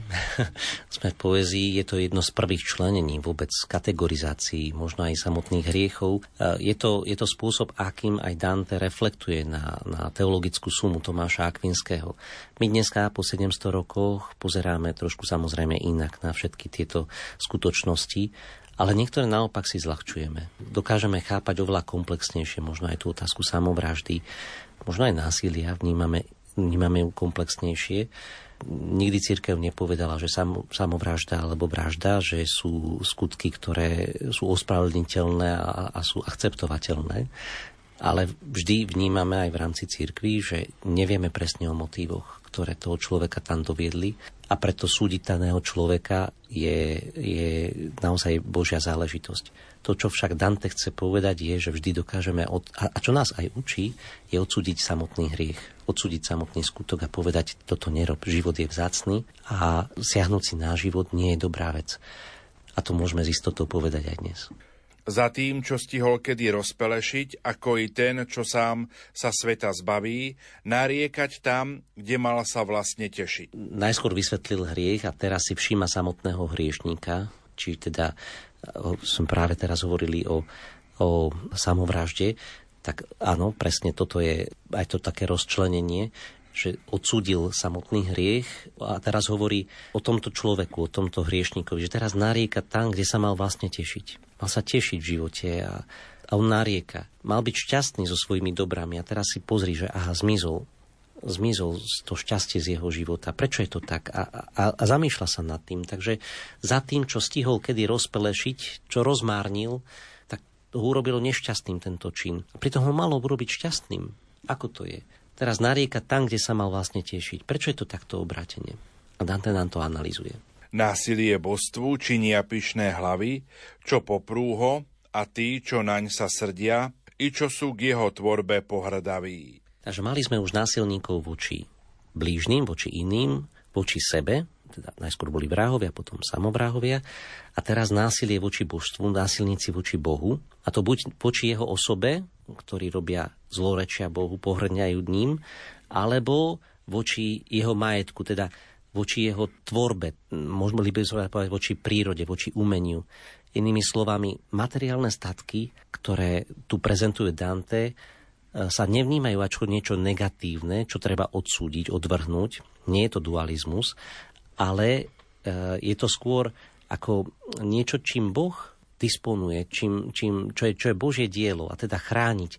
Sme v poezii. Je to jedno z prvých členení vôbec kategorizácií, možno aj samotných hriechov. E, je to, je to spôsob, akým aj Dante reflektuje na, na teologickú sumu Tomáša Akvinského. My dneska po 700 rokoch pozeráme trošku samozrejme inak na všetky tieto skutočnosti, ale niektoré naopak si zľahčujeme. Dokážeme chápať oveľa komplexnejšie, možno aj tú otázku samovraždy, možno aj násilia, vnímame, vnímame ju komplexnejšie. Nikdy církev nepovedala, že sam, samovražda alebo vražda, že sú skutky, ktoré sú ospravedlniteľné a, a sú akceptovateľné. ale vždy vnímame aj v rámci cirkví, že nevieme presne o motívoch, ktoré toho človeka tam doviedli a preto súdiť daného človeka je, je naozaj Božia záležitosť. To, čo však Dante chce povedať, je, že vždy dokážeme, od, a čo nás aj učí, je odsúdiť samotný hriech, odsúdiť samotný skutok a povedať, toto nerob, život je vzácný a siahnuť si na život nie je dobrá vec. A to môžeme z istotou povedať aj dnes za tým, čo stihol kedy rozpelešiť, ako i ten, čo sám sa sveta zbaví, nariekať tam, kde mal sa vlastne tešiť. Najskôr vysvetlil hriech a teraz si všíma samotného hriešníka, či teda som práve teraz hovorili o, o samovražde, tak áno, presne toto je aj to také rozčlenenie, že odsúdil samotný hriech a teraz hovorí o tomto človeku, o tomto hriešníkovi, že teraz narieka tam, kde sa mal vlastne tešiť. Mal sa tešiť v živote a, a on narieka. Mal byť šťastný so svojimi dobrami a teraz si pozri, že aha, zmizol. Zmizol to šťastie z jeho života. Prečo je to tak? A, a, a zamýšľa sa nad tým. Takže za tým, čo stihol kedy rozpelešiť, čo rozmárnil, tak ho urobil nešťastným tento čin. A pritom ho malo urobiť šťastným. Ako to je? teraz narieka tam, kde sa mal vlastne tešiť. Prečo je to takto obrátenie? A Dante nám to analizuje. Násilie bostvu činia pyšné hlavy, čo poprúho a tí, čo naň sa srdia, i čo sú k jeho tvorbe pohrdaví. Takže mali sme už násilníkov voči blížnym, voči iným, voči sebe, teda najskôr boli vrahovia, potom samovrahovia, a teraz násilie voči božstvu, násilníci voči Bohu, a to buď voči jeho osobe, ktorí robia zlorečia Bohu, pohrňajú ním, alebo voči jeho majetku, teda voči jeho tvorbe, môžeme by sme povedať voči prírode, voči umeniu. Inými slovami, materiálne statky, ktoré tu prezentuje Dante, e, sa nevnímajú ako niečo negatívne, čo treba odsúdiť, odvrhnúť. Nie je to dualizmus, ale e, je to skôr ako niečo, čím Boh disponuje, čím, čím, čo, je, čo je Božie dielo a teda chrániť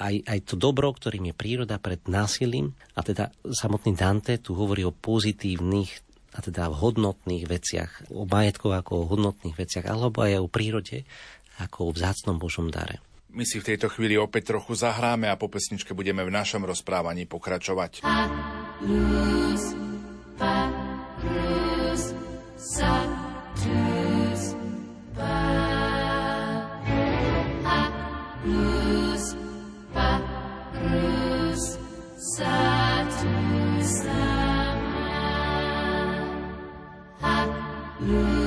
aj, aj to dobro, ktorým je príroda pred násilím a teda samotný Dante tu hovorí o pozitívnych a teda v hodnotných veciach, o majetkoch ako o hodnotných veciach, alebo aj o prírode ako o vzácnom Božom dare. My si v tejto chvíli opäť trochu zahráme a po pesničke budeme v našom rozprávaní pokračovať. Blues, blues,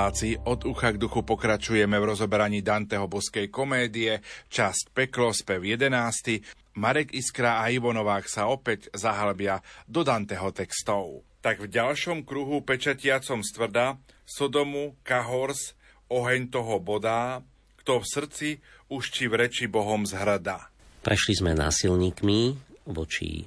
relácii Od ucha k duchu pokračujeme v rozoberaní Danteho boskej komédie, časť Peklo, spev 11. Marek Iskra a Ivo sa opäť zahalbia do Danteho textov. Tak v ďalšom kruhu pečatiacom stvrda Sodomu, Kahors, oheň toho bodá, kto v srdci už či v reči Bohom zhrada. Prešli sme násilníkmi voči,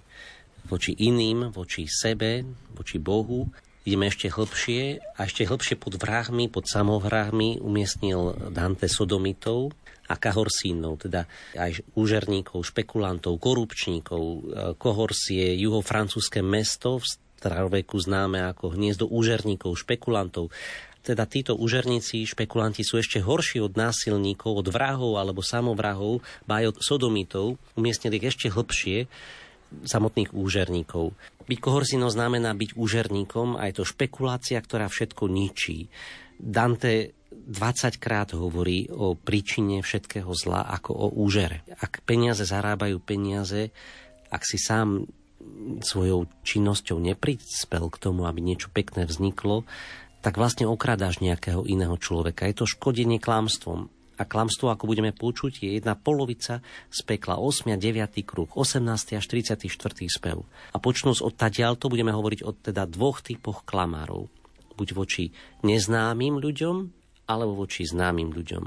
voči iným, voči sebe, voči Bohu ideme ešte hlbšie a ešte hlbšie pod vrahmi, pod samovrahmi umiestnil Dante sodomitov a kahorsínov, teda aj úžerníkov, špekulantov, korupčníkov. Kohors je juhofrancúzske mesto v staroveku známe ako hniezdo úžerníkov, špekulantov. Teda títo úžerníci, špekulanti sú ešte horší od násilníkov, od vrahov alebo samovrahov, ba od sodomitov, umiestnili ich ešte hlbšie samotných úžerníkov. Byť kohorsino znamená byť úžerníkom a je to špekulácia, ktorá všetko ničí. Dante 20 krát hovorí o príčine všetkého zla ako o úžere. Ak peniaze zarábajú peniaze, ak si sám svojou činnosťou neprispel k tomu, aby niečo pekné vzniklo, tak vlastne okrádáš nejakého iného človeka. Je to škodenie klamstvom. A klamstvo, ako budeme počuť, je jedna polovica z pekla 8. a 9. kruh, 18. až 34. spev. A počnúc od tadialto budeme hovoriť o teda dvoch typoch klamárov. Buď voči neznámym ľuďom, alebo voči známym ľuďom.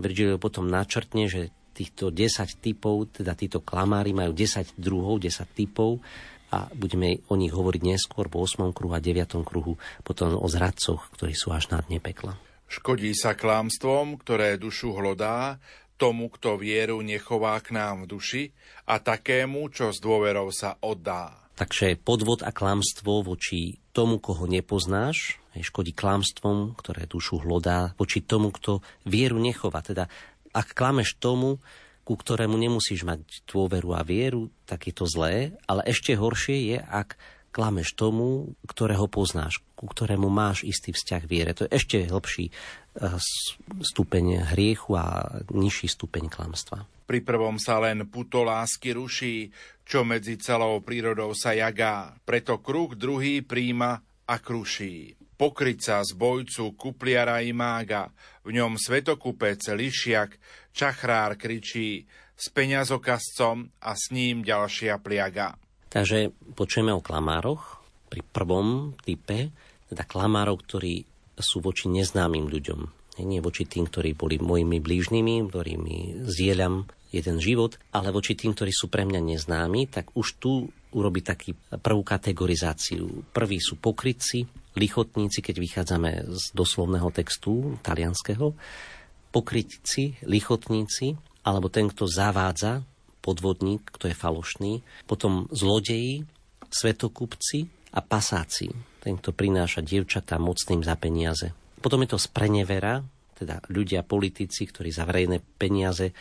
Virgilio potom načrtne, že týchto 10 typov, teda títo klamári majú 10 druhov, 10 typov a budeme o nich hovoriť neskôr po 8. kruhu a 9. kruhu, potom o zradcoch, ktorí sú až na dne pekla. Škodí sa klámstvom, ktoré dušu hlodá, tomu, kto vieru nechová k nám v duši a takému, čo s dôverou sa oddá. Takže podvod a klamstvo voči tomu, koho nepoznáš, škodí klamstvom, ktoré dušu hlodá, voči tomu, kto vieru nechová. Teda ak klameš tomu, ku ktorému nemusíš mať dôveru a vieru, tak je to zlé, ale ešte horšie je, ak klameš tomu, ktorého poznáš, ku ktorému máš istý vzťah viere. To je ešte hlbší eh, stupeň hriechu a nižší stupeň klamstva. Pri prvom sa len puto lásky ruší, čo medzi celou prírodou sa jagá. Preto kruh druhý príjma a kruší pokryca z bojcu, kupliara i mága, v ňom svetokupec, lišiak, čachrár kričí, s peňazokazcom a s ním ďalšia pliaga. Takže počujeme o klamároch pri prvom type, teda klamárov, ktorí sú voči neznámym ľuďom. Nie voči tým, ktorí boli mojimi blížnymi, ktorými zdieľam jeden život, ale voči tým, ktorí sú pre mňa neznámi, tak už tu urobiť taký prvú kategorizáciu. Prví sú pokrytci, lichotníci, keď vychádzame z doslovného textu talianského, pokrytci, lichotníci, alebo ten, kto zavádza, podvodník, kto je falošný, potom zlodeji, svetokupci a pasáci, ten, kto prináša dievčatá mocným za peniaze. Potom je to sprenevera, teda ľudia, politici, ktorí za verejné peniaze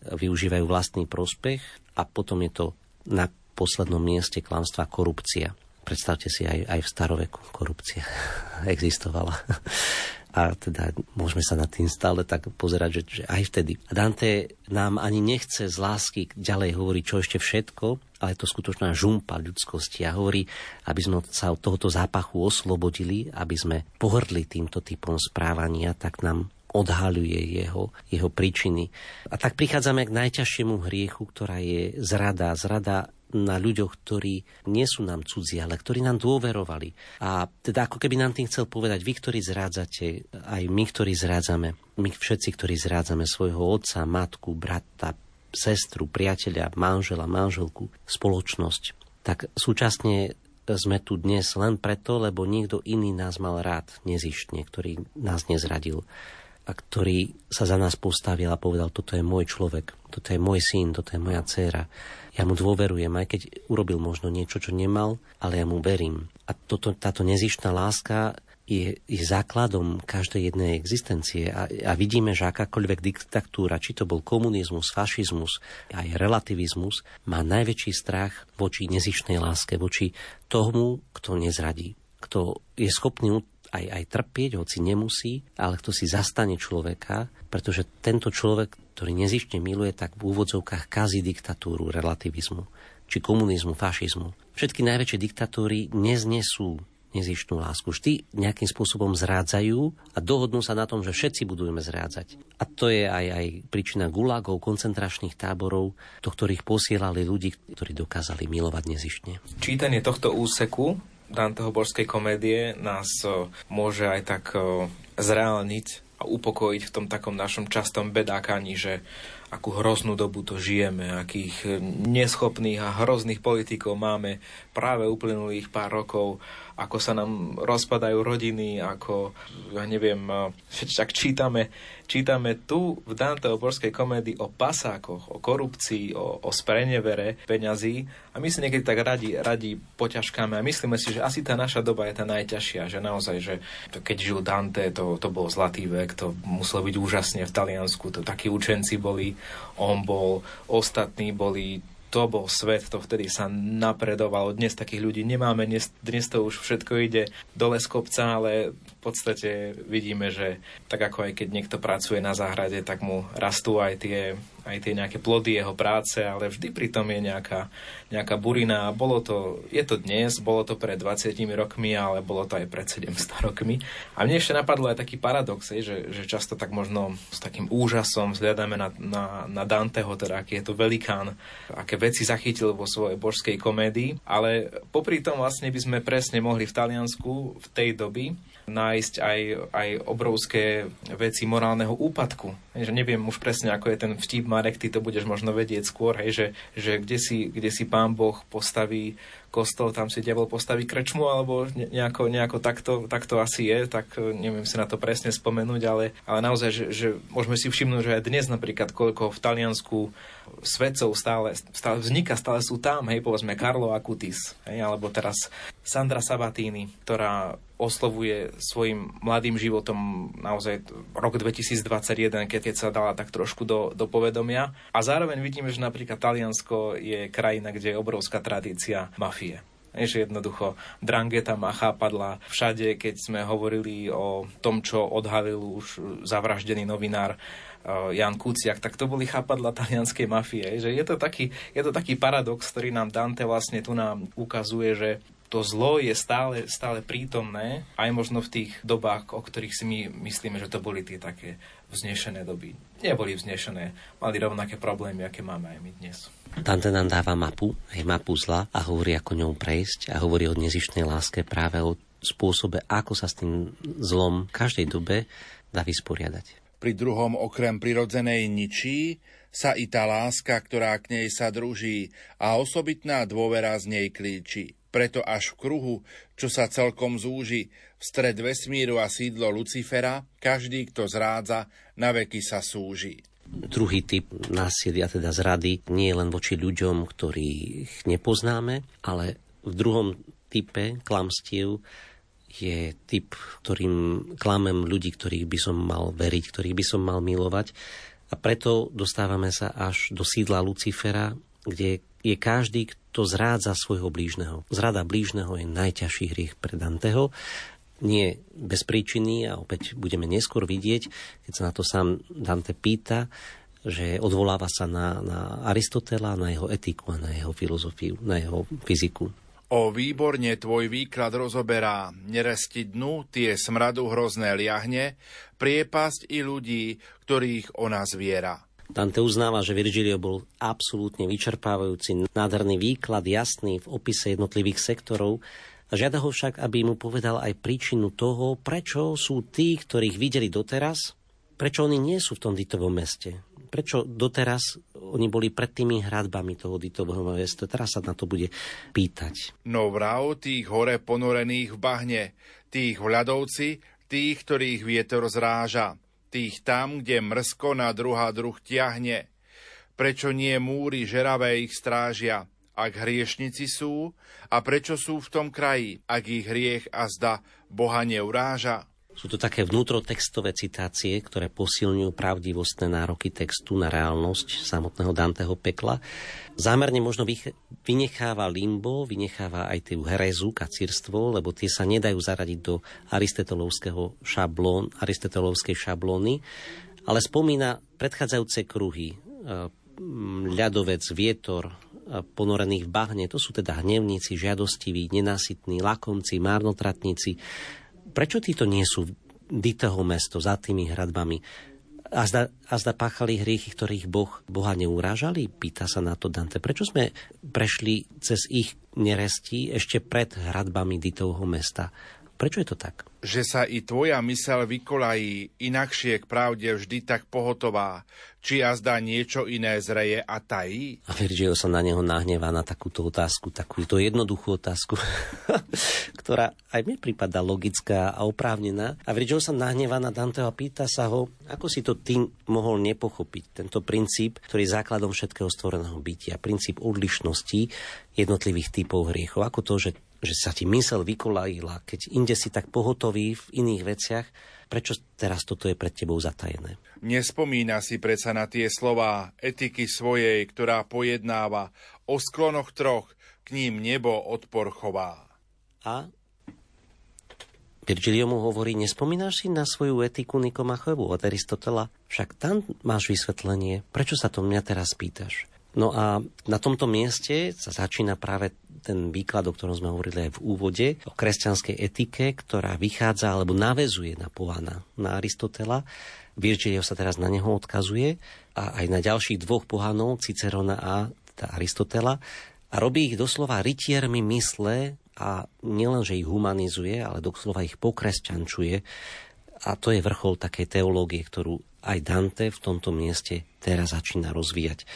využívajú vlastný prospech a potom je to na poslednom mieste klamstva korupcia. Predstavte si, aj, aj v staroveku korupcia existovala. A teda môžeme sa na tým stále tak pozerať, že, že aj vtedy. Dante nám ani nechce z lásky ďalej hovoriť, čo ešte všetko, ale to skutočná žumpa ľudskosti a hovorí, aby sme sa od tohoto zápachu oslobodili, aby sme pohrdli týmto typom správania, tak nám odhaľuje jeho, jeho príčiny. A tak prichádzame k najťažšiemu hriechu, ktorá je zrada. Zrada na ľuďoch, ktorí nie sú nám cudzí, ale ktorí nám dôverovali. A teda ako keby nám tým chcel povedať, vy, ktorí zrádzate, aj my, ktorí zrádzame, my všetci, ktorí zrádzame svojho otca, matku, brata, sestru, priateľa, manžela, manželku, spoločnosť, tak súčasne sme tu dnes len preto, lebo niekto iný nás mal rád, nezištne, ktorý nás nezradil a ktorý sa za nás postavil a povedal, toto je môj človek, toto je môj syn, toto je moja dcéra. Ja mu dôverujem, aj keď urobil možno niečo, čo nemal, ale ja mu verím. A toto, táto nezištná láska je, je základom každej jednej existencie a, a vidíme, že akákoľvek diktatúra, či to bol komunizmus, fašizmus, aj relativizmus, má najväčší strach voči nezištnej láske, voči tomu, kto nezradí, kto je schopný aj, aj trpieť, hoci nemusí, ale kto si zastane človeka, pretože tento človek, ktorý nezištne miluje, tak v úvodzovkách kazí diktatúru relativizmu, či komunizmu, fašizmu. Všetky najväčšie diktatúry neznesú nezištnú lásku. Vždy nejakým spôsobom zrádzajú a dohodnú sa na tom, že všetci budujeme zrádzať. A to je aj, aj príčina gulagov, koncentračných táborov, do ktorých posielali ľudí, ktorí dokázali milovať nezištne. Čítanie tohto úseku Danteho božskej komédie nás môže aj tak zreálniť a upokojiť v tom takom našom častom bedákaní, že akú hroznú dobu to žijeme, akých neschopných a hrozných politikov máme práve uplynulých pár rokov ako sa nám rozpadajú rodiny, ako, ja neviem, však čítame, čítame tu v Danteho borskej komédii o pasákoch, o korupcii, o, o sprenevere peňazí a my si niekedy tak radi, radi poťažkáme a myslíme si, že asi tá naša doba je tá najťažšia, že naozaj, že to, keď žil Dante, to, to bol zlatý vek, to muselo byť úžasne v Taliansku, to takí učenci boli, on bol, ostatní boli to bol svet, to vtedy sa napredovalo. Dnes takých ľudí nemáme, dnes, dnes to už všetko ide dole z kopca, ale v podstate vidíme, že tak ako aj keď niekto pracuje na záhrade, tak mu rastú aj tie aj tie nejaké plody jeho práce, ale vždy pritom je nejaká, nejaká burina. Bolo to, je to dnes, bolo to pred 20 rokmi, ale bolo to aj pred 700 rokmi. A mne ešte napadlo aj taký paradox, že, že často tak možno s takým úžasom zhľadáme na, na, na Danteho, teda aký je to velikán, aké veci zachytil vo svojej božskej komédii, ale popri tom vlastne by sme presne mohli v Taliansku v tej doby nájsť aj, aj obrovské veci morálneho úpadku. Hej, že neviem už presne, ako je ten vtip, Marek, ty to budeš možno vedieť skôr, hej, že, že kde, si, kde si pán Boh postaví kostol, tam si diabol postaví krčmu, alebo nejako, nejako takto, takto asi je, tak e, neviem si na to presne spomenúť, ale, ale naozaj, že, že môžeme si všimnúť, že aj dnes napríklad, koľko v Taliansku svedcov stále, stále vzniká, stále sú tam, hej, povedzme Karlo Acutis, hej, alebo teraz Sandra Sabatini, ktorá oslovuje svojim mladým životom naozaj rok 2021, keď, keď sa dala tak trošku do, do povedomia. A zároveň vidíme, že napríklad Taliansko je krajina, kde je obrovská tradícia mafie. Je, že jednoducho drangeta má chápadla všade, keď sme hovorili o tom, čo odhalil už zavraždený novinár eh, Jan Kuciak, tak to boli chápadla talianskej mafie. Že je, to taký, je to taký paradox, ktorý nám Dante vlastne tu nám ukazuje, že to zlo je stále, stále prítomné, aj možno v tých dobách, o ktorých si my myslíme, že to boli tie také vznešené doby. Neboli vznešené, mali rovnaké problémy, aké máme aj my dnes. Dante nám dáva mapu, aj mapu zla a hovorí, ako ňou prejsť a hovorí o nezištnej láske práve o spôsobe, ako sa s tým zlom v každej dobe dá vysporiadať. Pri druhom okrem prirodzenej ničí sa i tá láska, ktorá k nej sa druží a osobitná dôvera z nej klíči. Preto až v kruhu, čo sa celkom zúži, v stred vesmíru a sídlo Lucifera, každý, kto zrádza, na veky sa súži. Druhý typ násilia, teda zrady, nie je len voči ľuďom, ktorých nepoznáme, ale v druhom type klamstiev je typ, ktorým klamem ľudí, ktorých by som mal veriť, ktorých by som mal milovať. A preto dostávame sa až do sídla Lucifera, kde je každý, kto zrádza svojho blížneho. Zrada blížneho je najťažší hriech pre Danteho. Nie bez príčiny a opäť budeme neskôr vidieť, keď sa na to sám Dante pýta, že odvoláva sa na, na Aristotela, na jeho etiku a na jeho filozofiu, na jeho fyziku. O výborne tvoj výklad rozoberá, neresti dnu, tie smradu hrozné liahne, priepasť i ľudí, ktorých ona zviera. Dante uznáva, že Virgilio bol absolútne vyčerpávajúci, nádherný výklad, jasný v opise jednotlivých sektorov, žiada ho však, aby mu povedal aj príčinu toho, prečo sú tí, ktorých videli doteraz, prečo oni nie sú v tom Ditovom meste. Prečo doteraz oni boli pred tými hradbami toho Ditového mesta. Teraz sa na to bude pýtať. No vrav tých hore ponorených v bahne, tých v ľadovci, tých, ktorých vietor zráža tých tam, kde mrsko na druhá druh tiahne. Prečo nie múry žeravé ich strážia, ak hriešnici sú, a prečo sú v tom kraji, ak ich hriech a zda Boha neuráža? Sú to také vnútrotextové citácie, ktoré posilňujú pravdivostné nároky textu na reálnosť samotného Danteho pekla. Zámerne možno vynecháva limbo, vynecháva aj tú herezu, kacírstvo, lebo tie sa nedajú zaradiť do aristotelovského šablón, aristotelovskej šablóny, ale spomína predchádzajúce kruhy, e, ľadovec, vietor, ponorených v bahne, to sú teda hnevníci, žiadostiví, nenásytní, lakomci, márnotratníci, Prečo títo nie sú Diteho mesto za tými hradbami? A zda, a zda páchali hriechy, ktorých boh, Boha neurážali? Pýta sa na to Dante. Prečo sme prešli cez ich nerestí ešte pred hradbami Ditovho mesta? Prečo je to tak? Že sa i tvoja mysel vykolají, inakšie k pravde vždy tak pohotová, či jazda niečo iné zreje a tají? A Virgil sa na neho nahnevá na takúto otázku, takúto jednoduchú otázku, ktorá aj mi prípada logická a oprávnená. A Virgil sa nahnevá na Danteho a pýta sa ho, ako si to ty mohol nepochopiť, tento princíp, ktorý je základom všetkého stvoreného bytia, princíp odlišnosti jednotlivých typov hriechov, ako to, že že sa ti mysel vykolajila, keď inde si tak pohotový v iných veciach, prečo teraz toto je pred tebou zatajené? Nespomína si predsa na tie slová etiky svojej, ktorá pojednáva o sklonoch troch, k ním nebo odpor chová. A Virgilio mu hovorí, nespomínaš si na svoju etiku Nikomachovu od Aristotela? Však tam máš vysvetlenie. Prečo sa to mňa teraz pýtaš? No a na tomto mieste sa začína práve ten výklad, o ktorom sme hovorili aj v úvode, o kresťanskej etike, ktorá vychádza alebo navezuje na Pohana, na Aristotela. Virgilio sa teraz na neho odkazuje a aj na ďalších dvoch pohanov, Cicerona a Aristotela a robí ich doslova rytiermi mysle a nielen, že ich humanizuje, ale doslova ich pokresťančuje. A to je vrchol takej teológie, ktorú aj Dante v tomto mieste teraz začína rozvíjať.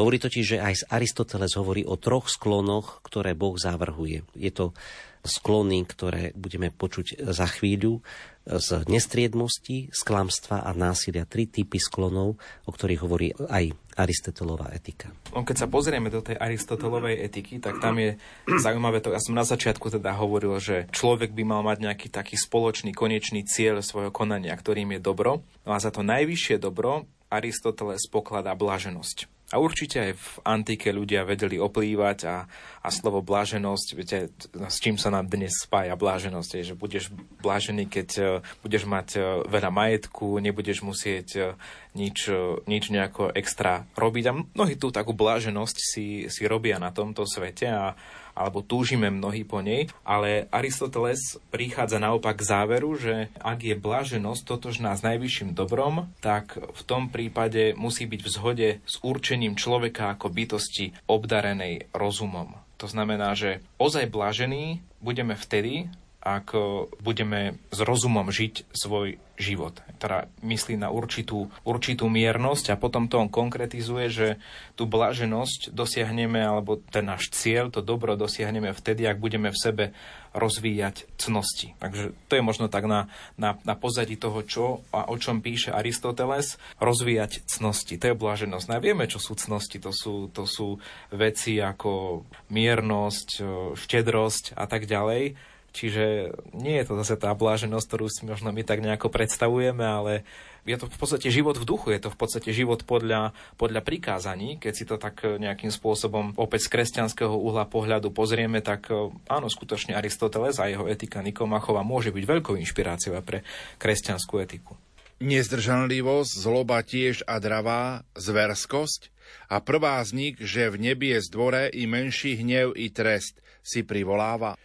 Hovorí totiž, že aj Aristoteles hovorí o troch sklonoch, ktoré Boh zavrhuje. Je to sklony, ktoré budeme počuť za chvíľu, z nestriedmosti, z klamstva a násilia. Tri typy sklonov, o ktorých hovorí aj Aristotelová etika. No, keď sa pozrieme do tej Aristotelovej etiky, tak tam je zaujímavé to, ja som na začiatku teda hovoril, že človek by mal mať nejaký taký spoločný konečný cieľ svojho konania, ktorým je dobro. No a za to najvyššie dobro Aristoteles pokladá blaženosť. A určite aj v antike ľudia vedeli oplývať a, a slovo bláženosť, viete, s čím sa nám dnes spája bláženosť, je, že budeš blážený, keď uh, budeš mať uh, veľa majetku, nebudeš musieť uh, nič, nič nejako extra robiť. A mnohí tú takú bláženosť si, si robia na tomto svete a, alebo túžime mnohí po nej, ale Aristoteles prichádza naopak k záveru, že ak je blaženosť totožná s najvyšším dobrom, tak v tom prípade musí byť v zhode s určením človeka ako bytosti obdarenej rozumom. To znamená, že ozaj blažení budeme vtedy, ak budeme s rozumom žiť svoj život. Teda myslí na určitú, určitú miernosť a potom to on konkretizuje, že tú blaženosť dosiahneme, alebo ten náš cieľ, to dobro dosiahneme vtedy, ak budeme v sebe rozvíjať cnosti. Takže to je možno tak na, na, na pozadí toho, čo a o čom píše Aristoteles, rozvíjať cnosti. To je blaženosť. No a vieme, čo sú cnosti. To sú, to sú veci ako miernosť, štedrosť a tak ďalej Čiže nie je to zase tá bláženosť, ktorú si možno my tak nejako predstavujeme, ale je to v podstate život v duchu, je to v podstate život podľa, podľa prikázaní. Keď si to tak nejakým spôsobom opäť z kresťanského uhla pohľadu pozrieme, tak e, áno, skutočne Aristoteles a jeho etika Nikomachova môže byť veľkou inšpiráciou pre kresťanskú etiku. Nezdržanlivosť, zloba tiež a dravá, zverskosť a prvá z nich, že v nebi je zdvore i menší hnev i trest si privoláva.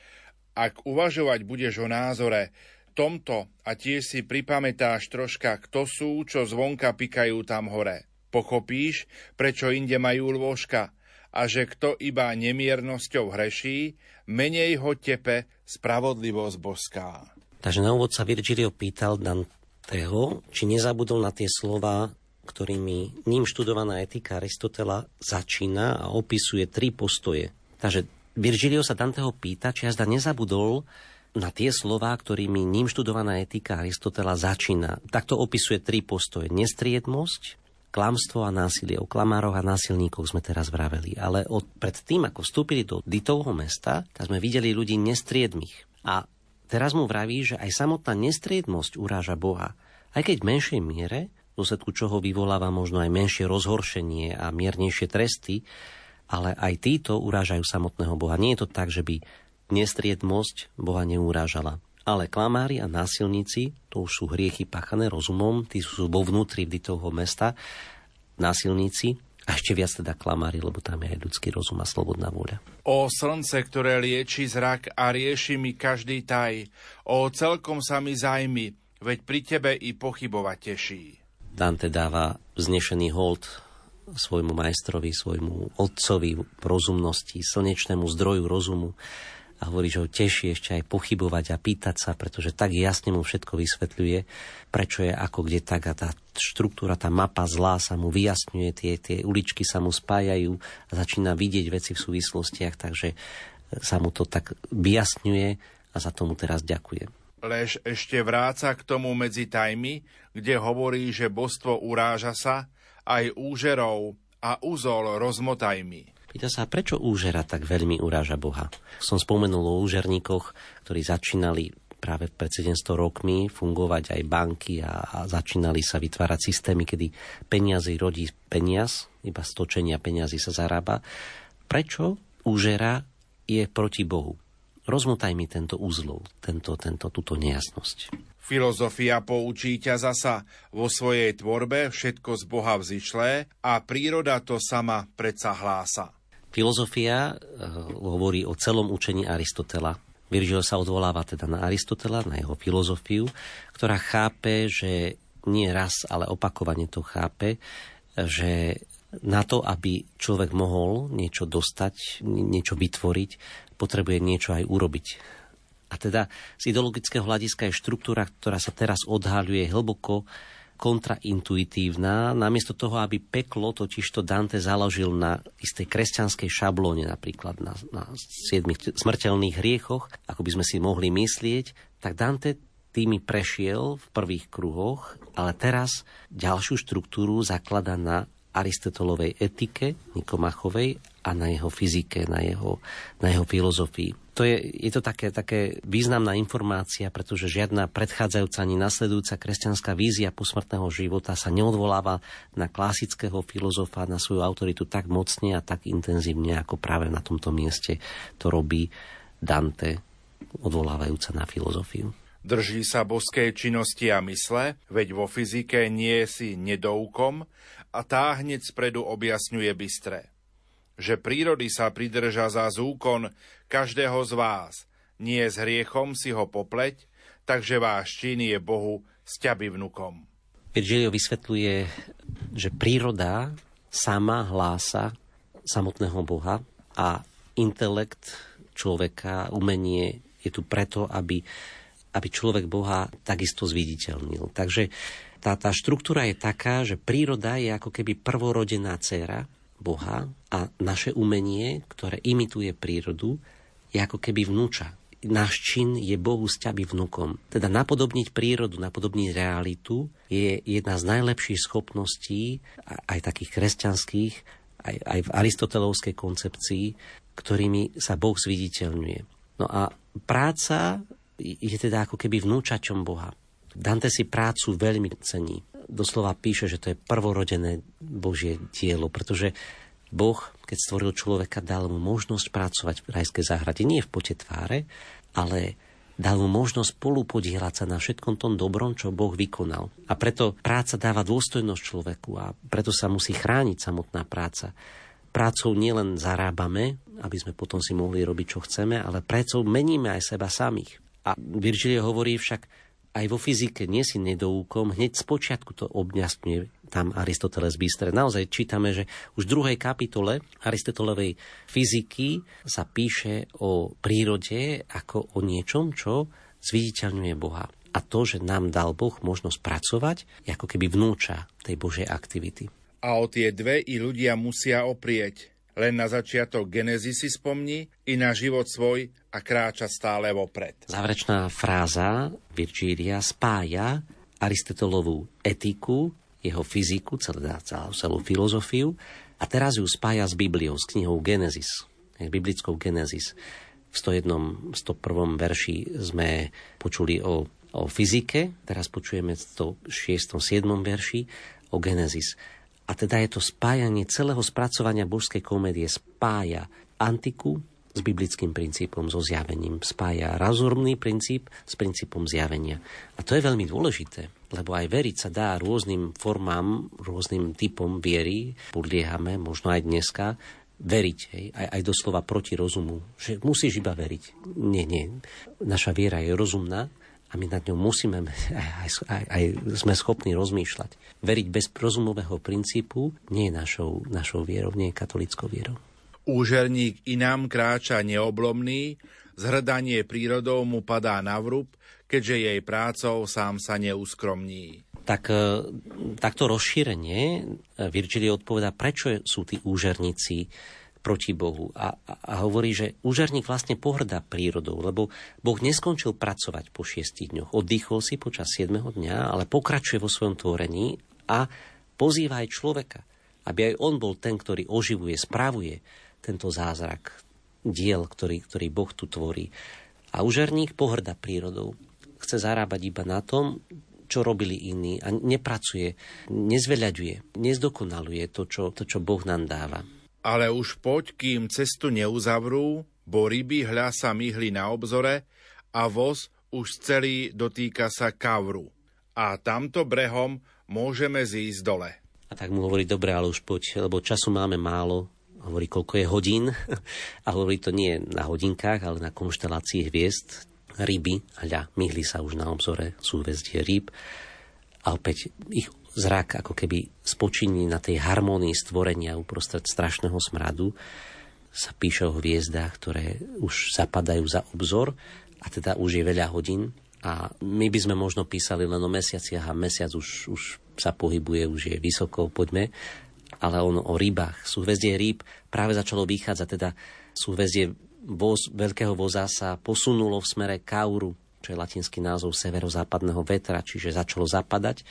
Ak uvažovať budeš o názore tomto a tiež si pripamätáš troška, kto sú, čo zvonka pikajú tam hore. Pochopíš, prečo inde majú lôžka a že kto iba nemiernosťou hreší, menej ho tepe spravodlivosť boská. Takže na úvod sa Virgilio pýtal Danteho, či nezabudol na tie slova, ktorými ním študovaná etika Aristotela začína a opisuje tri postoje. Takže Virgilio sa Danteho pýta, či jazda nezabudol na tie slová, ktorými ním študovaná etika Aristotela začína. Takto opisuje tri postoje. Nestriednosť, klamstvo a násilie. O klamároch a násilníkoch sme teraz vraveli. Ale od, pred tým, ako vstúpili do Ditovho mesta, tak sme videli ľudí nestriedmých. A teraz mu vraví, že aj samotná nestriednosť uráža Boha. Aj keď v menšej miere, v dôsledku čoho vyvoláva možno aj menšie rozhoršenie a miernejšie tresty, ale aj títo urážajú samotného Boha. Nie je to tak, že by nestriedmosť Boha neurážala. Ale klamári a násilníci, to už sú hriechy pachané rozumom, tí sú vo vnútri toho mesta, násilníci, a ešte viac teda klamári, lebo tam je aj ľudský rozum a slobodná vôľa. O slnce, ktoré lieči zrak a rieši mi každý taj, o celkom sa mi zajmi, veď pri tebe i pochybovať teší. Dante dáva vznešený hold svojmu majstrovi, svojmu otcovi rozumnosti, slnečnému zdroju rozumu a hovorí, že ho teší ešte aj pochybovať a pýtať sa, pretože tak jasne mu všetko vysvetľuje, prečo je ako kde tak a tá štruktúra, tá mapa zlá sa mu vyjasňuje, tie, tie uličky sa mu spájajú a začína vidieť veci v súvislostiach, takže sa mu to tak vyjasňuje a za tomu teraz ďakujem. Lež ešte vráca k tomu medzi tajmi, kde hovorí, že božstvo uráža sa aj úžerov a úzol rozmotaj mi. Pýta sa, prečo úžera tak veľmi uráža Boha? Som spomenul o úžerníkoch, ktorí začínali práve pred 700 rokmi fungovať aj banky a, a začínali sa vytvárať systémy, kedy peniazy rodí peniaz, iba stočenia peniazy sa zarába. Prečo úžera je proti Bohu? Rozmotaj mi tento úzlov, tento, tento, túto nejasnosť. Filozofia poučí ťa zasa vo svojej tvorbe všetko z Boha vzýšlé a príroda to sama predsa hlása. Filozofia uh, hovorí o celom učení Aristotela. Virgil sa odvoláva teda na Aristotela, na jeho filozofiu, ktorá chápe, že nie raz, ale opakovane to chápe, že na to, aby človek mohol niečo dostať, niečo vytvoriť, potrebuje niečo aj urobiť. A teda z ideologického hľadiska je štruktúra, ktorá sa teraz odhaľuje hlboko kontraintuitívna, namiesto toho, aby peklo totiž to Dante založil na istej kresťanskej šablóne, napríklad na, na siedmých smrteľných hriechoch, ako by sme si mohli myslieť, tak Dante tými prešiel v prvých kruhoch, ale teraz ďalšiu štruktúru zaklada na Aristotelovej etike Nikomachovej a na jeho fyzike, na jeho, na jeho filozofii. To je, je to také, také významná informácia, pretože žiadna predchádzajúca ani nasledujúca kresťanská vízia posmrtného života sa neodvoláva na klasického filozofa, na svoju autoritu tak mocne a tak intenzívne, ako práve na tomto mieste to robí Dante, odvolávajúca na filozofiu. Drží sa boskej činnosti a mysle, veď vo fyzike nie si nedoukom a tá hneď spredu objasňuje bystre. Že prírody sa pridrža za zúkon každého z vás, nie s hriechom si ho popleť, takže váš čin je Bohu sťaby vnukom. Virgilio vysvetľuje, že príroda sama hlása samotného Boha a intelekt človeka, umenie je tu preto, aby aby človek Boha takisto zviditeľnil. Takže tá, tá štruktúra je taká, že príroda je ako keby prvorodená dcéra Boha a naše umenie, ktoré imituje prírodu, je ako keby vnúča. Náš čin je Bohu sťaby vnukom. Teda napodobniť prírodu, napodobniť realitu je jedna z najlepších schopností, aj takých kresťanských, aj, aj v aristotelovskej koncepcii, ktorými sa Boh zviditeľňuje. No a práca je teda ako keby vnúčačom Boha. Dante si prácu veľmi cení. Doslova píše, že to je prvorodené Božie dielo, pretože Boh, keď stvoril človeka, dal mu možnosť pracovať v rajskej záhrade. Nie v pote tváre, ale dal mu možnosť spolu podielať sa na všetkom tom dobrom, čo Boh vykonal. A preto práca dáva dôstojnosť človeku a preto sa musí chrániť samotná práca. Prácou nielen zarábame, aby sme potom si mohli robiť, čo chceme, ale prácou meníme aj seba samých. A Virgilio hovorí však, aj vo fyzike nie si nedoúkom, hneď z počiatku to obňastňuje tam Aristoteles Bystre. Naozaj čítame, že už v druhej kapitole Aristotelovej fyziky sa píše o prírode ako o niečom, čo zviditeľňuje Boha. A to, že nám dal Boh možnosť pracovať, ako keby vnúča tej Božej aktivity. A o tie dve i ľudia musia oprieť len na začiatok Genezy si spomni i na život svoj a kráča stále vopred. Záverečná fráza Virgília spája Aristotelovú etiku, jeho fyziku, celú, celú filozofiu a teraz ju spája s Bibliou, s knihou Genesis, biblickou Genesis. V 101. 101. verši sme počuli o, o fyzike, teraz počujeme v 106. 7. verši o Genesis. A teda je to spájanie celého spracovania božskej komédie. Spája antiku s biblickým princípom, so zjavením. Spája rozumný princíp s princípom zjavenia. A to je veľmi dôležité, lebo aj veriť sa dá rôznym formám, rôznym typom viery. Podliehame, možno aj dneska, veriť, hej, aj, aj doslova proti rozumu. Že musíš iba veriť. Nie, nie. Naša viera je rozumná, a my nad ňou musíme, aj, aj, aj sme schopní rozmýšľať. Veriť bez rozumového princípu nie je našou, našou vierou, nie je katolickou vierou. Úžerník inám kráča neoblomný, zhrdanie prírodou mu padá na vrúb, keďže jej prácou sám sa neuskromní. Tak e, takto rozšírenie e, Virgilio odpoveda, prečo sú tí úžerníci proti Bohu a, a, hovorí, že úžarník vlastne pohrdá prírodou, lebo Boh neskončil pracovať po šiestich dňoch. Oddychol si počas siedmeho dňa, ale pokračuje vo svojom tvorení a pozýva aj človeka, aby aj on bol ten, ktorý oživuje, spravuje tento zázrak, diel, ktorý, ktorý Boh tu tvorí. A úžarník pohrda prírodou. Chce zarábať iba na tom, čo robili iní a nepracuje, nezveľaďuje, nezdokonaluje to čo, to, čo Boh nám dáva. Ale už poď, kým cestu neuzavrú, bo ryby hľa sa myhli na obzore a voz už celý dotýka sa kavru. A tamto brehom môžeme zísť dole. A tak mu hovorí, dobre, ale už poď, lebo času máme málo. Hovorí, koľko je hodín. A hovorí to nie na hodinkách, ale na konštelácii hviezd. Ryby, hľa, myhli sa už na obzore, súvezdie rýb. A opäť ich zrak ako keby spočiní na tej harmónii stvorenia uprostred strašného smradu sa píše o hviezdách, ktoré už zapadajú za obzor a teda už je veľa hodín a my by sme možno písali len o mesiaciach a mesiac už, už sa pohybuje, už je vysoko, poďme, ale on o rybách. Súhvezdie rýb práve začalo vychádzať, teda súhvezdie voz, veľkého voza sa posunulo v smere Kauru, čo je latinský názov severozápadného vetra, čiže začalo zapadať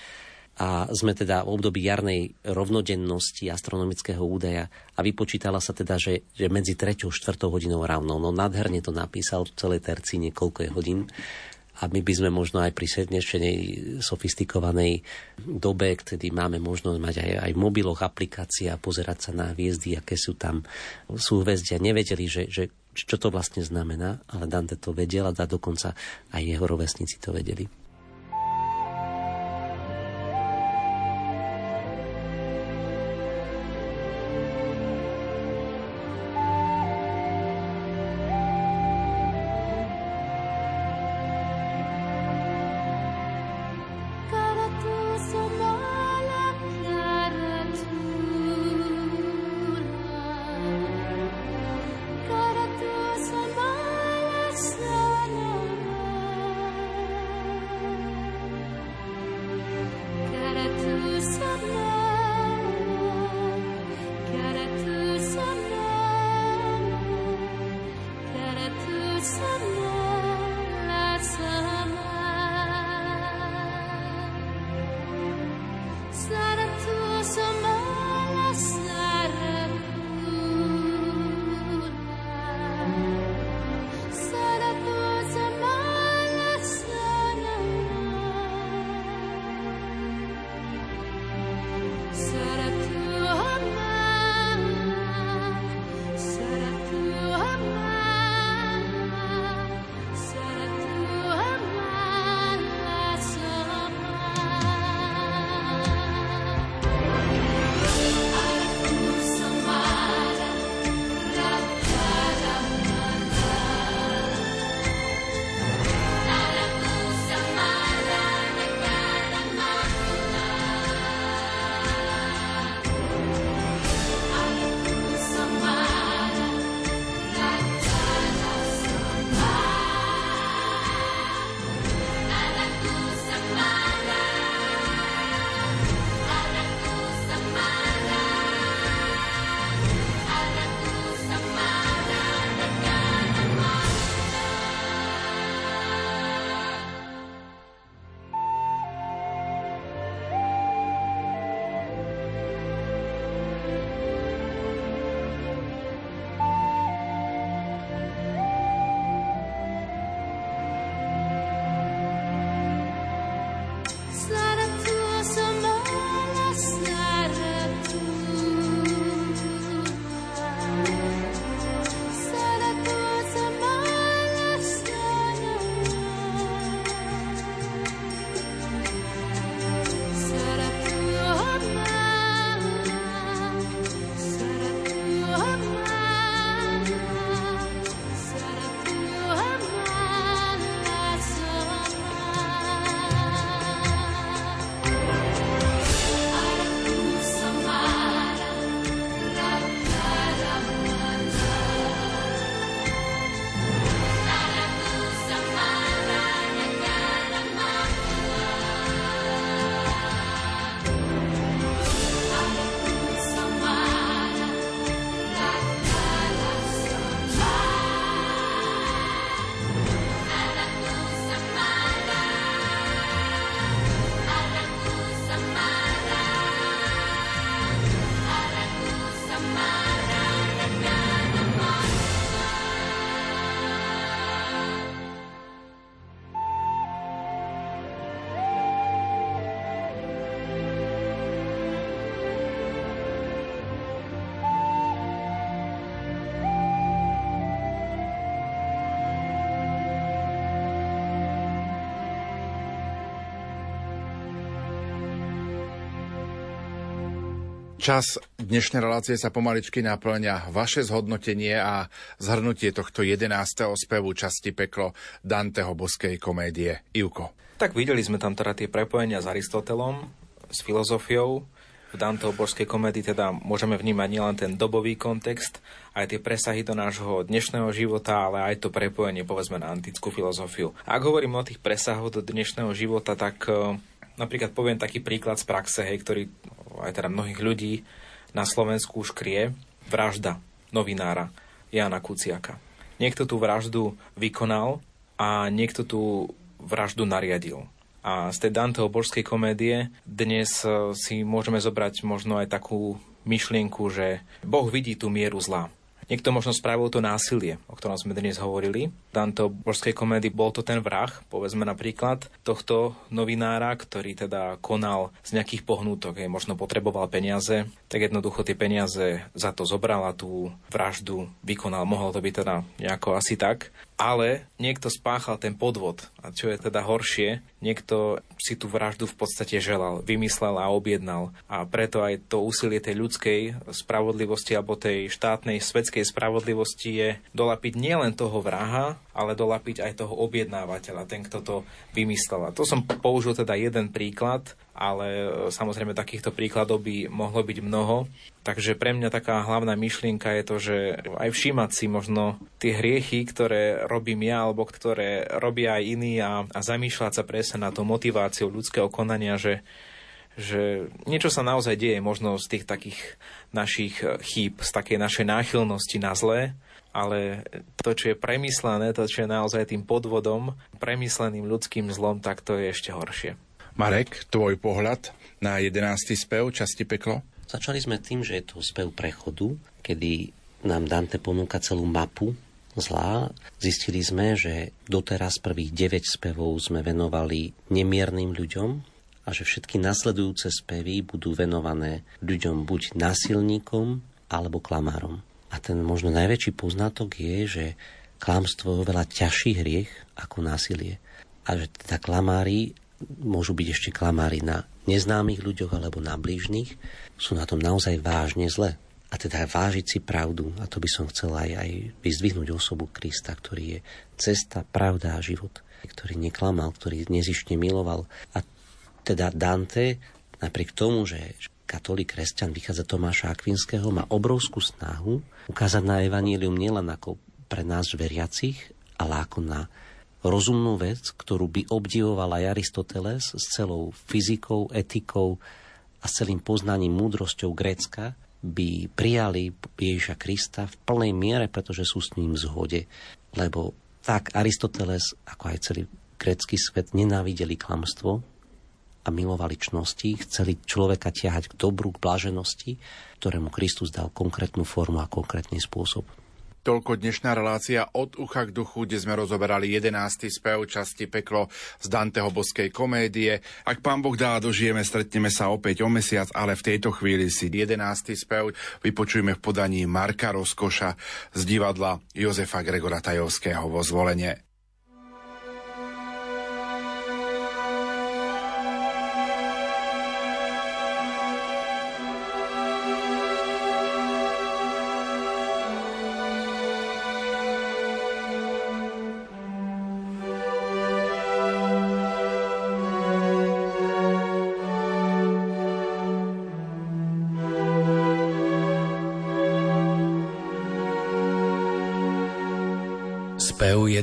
a sme teda v období jarnej rovnodennosti astronomického údaja a vypočítala sa teda, že, že medzi 3. a 4. hodinou ráno. No nádherne to napísal v celej terci niekoľko je hodín a my by sme možno aj pri dnešnej sofistikovanej dobe, kedy máme možnosť mať aj, aj v mobiloch aplikácie a pozerať sa na hviezdy, aké sú tam súhvezdia, nevedeli, že, že čo to vlastne znamená, ale Dante to vedel a dokonca aj jeho rovesníci to vedeli. Čas dnešnej relácie sa pomaličky naplňa. Vaše zhodnotenie a zhrnutie tohto 11. spevu časti peklo Danteho boskej komédie. Ivko. Tak videli sme tam teda tie prepojenia s Aristotelom, s filozofiou. V Danteho boskej komédii teda môžeme vnímať nielen ten dobový kontext, aj tie presahy do nášho dnešného života, ale aj to prepojenie povedzme na antickú filozofiu. Ak hovorím o tých presahoch do dnešného života, tak eh, napríklad poviem taký príklad z praxe, hej, ktorý aj teda mnohých ľudí na Slovensku už krie vražda novinára Jana Kuciaka. Niekto tú vraždu vykonal a niekto tú vraždu nariadil. A z tej Danteho božskej komédie dnes e, si môžeme zobrať možno aj takú myšlienku, že Boh vidí tú mieru zla. Niekto možno spravil to násilie, o ktorom sme dnes hovorili. Danto božskej komédii bol to ten vrah, povedzme napríklad, tohto novinára, ktorý teda konal z nejakých pohnútok, je možno potreboval peniaze, tak jednoducho tie peniaze za to zobral a tú vraždu vykonal. Mohol to byť teda nejako asi tak ale niekto spáchal ten podvod. A čo je teda horšie, niekto si tú vraždu v podstate želal, vymyslel a objednal. A preto aj to úsilie tej ľudskej spravodlivosti alebo tej štátnej svetskej spravodlivosti je dolapiť nielen toho vraha, ale dolapiť aj toho objednávateľa, ten, kto to vymyslel. A to som použil teda jeden príklad, ale e, samozrejme takýchto príkladov by mohlo byť mnoho. Takže pre mňa taká hlavná myšlienka je to, že aj všímať si možno tie hriechy, ktoré robím ja, alebo ktoré robia aj iní a, a zamýšľať sa presne na tú motiváciu ľudského konania, že, že niečo sa naozaj deje možno z tých takých našich chýb, z takej našej náchylnosti na zlé, ale to, čo je premyslené, to, čo je naozaj tým podvodom, premysleným ľudským zlom, tak to je ešte horšie. Marek, tvoj pohľad na 11. spev časti peklo? Začali sme tým, že je to spev prechodu, kedy nám Dante ponúka celú mapu zlá. Zistili sme, že doteraz prvých 9 spevov sme venovali nemiernym ľuďom a že všetky nasledujúce spevy budú venované ľuďom buď násilníkom alebo klamárom. A ten možno najväčší poznatok je, že klamstvo je oveľa ťažší hriech ako násilie. A že teda klamári môžu byť ešte klamári na neznámych ľuďoch alebo na blížnych, sú na tom naozaj vážne zle. A teda vážiť si pravdu, a to by som chcel aj, aj vyzdvihnúť osobu Krista, ktorý je cesta, pravda a život, ktorý neklamal, ktorý nezišne miloval. A teda Dante, napriek tomu, že katolík kresťan vychádza Tomáša Akvinského, má obrovskú snahu ukázať na evanílium nielen ako pre nás veriacich, ale ako na rozumnú vec, ktorú by obdivoval aj Aristoteles s celou fyzikou, etikou a s celým poznaním múdrosťou Grécka, by prijali Ježiša Krista v plnej miere, pretože sú s ním v zhode. Lebo tak Aristoteles, ako aj celý grécky svet, nenávideli klamstvo a milovali čnosti, chceli človeka ťahať k dobru, k blaženosti, ktorému Kristus dal konkrétnu formu a konkrétny spôsob. Toľko dnešná relácia od ucha k duchu, kde sme rozoberali 11. spev časti Peklo z Danteho boskej komédie. Ak pán Boh dá, dožijeme, stretneme sa opäť o mesiac, ale v tejto chvíli si 11. spev vypočujeme v podaní Marka Rozkoša z divadla Jozefa Gregora Tajovského vo zvolenie.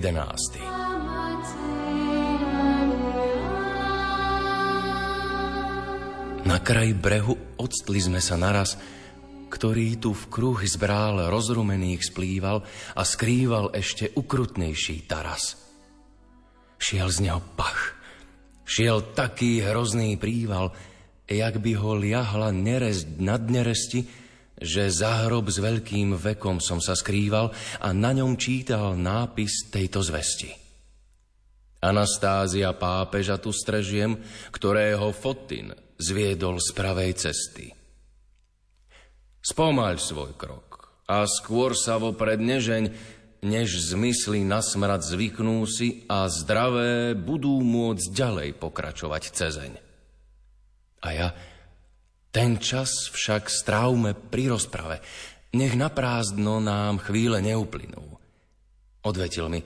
11. Na kraj brehu odstli sme sa naraz, ktorý tu v kruhy zbrál rozrumených splýval a skrýval ešte ukrutnejší taras. Šiel z neho pach, šiel taký hrozný príval, jak by ho liahla neresť nad neresti, že za hrob s veľkým vekom som sa skrýval a na ňom čítal nápis tejto zvesti. Anastázia pápeža tu strežiem, ktorého Fotin zviedol z pravej cesty. Spomaľ svoj krok a skôr sa vopred nežeň, než zmysly na smrad zvyknú si a zdravé budú môcť ďalej pokračovať cezeň. A ja Ten čas však strávme pri rozprave. Nech na prázdno nám chvíle neuplynú. Odvetil mi,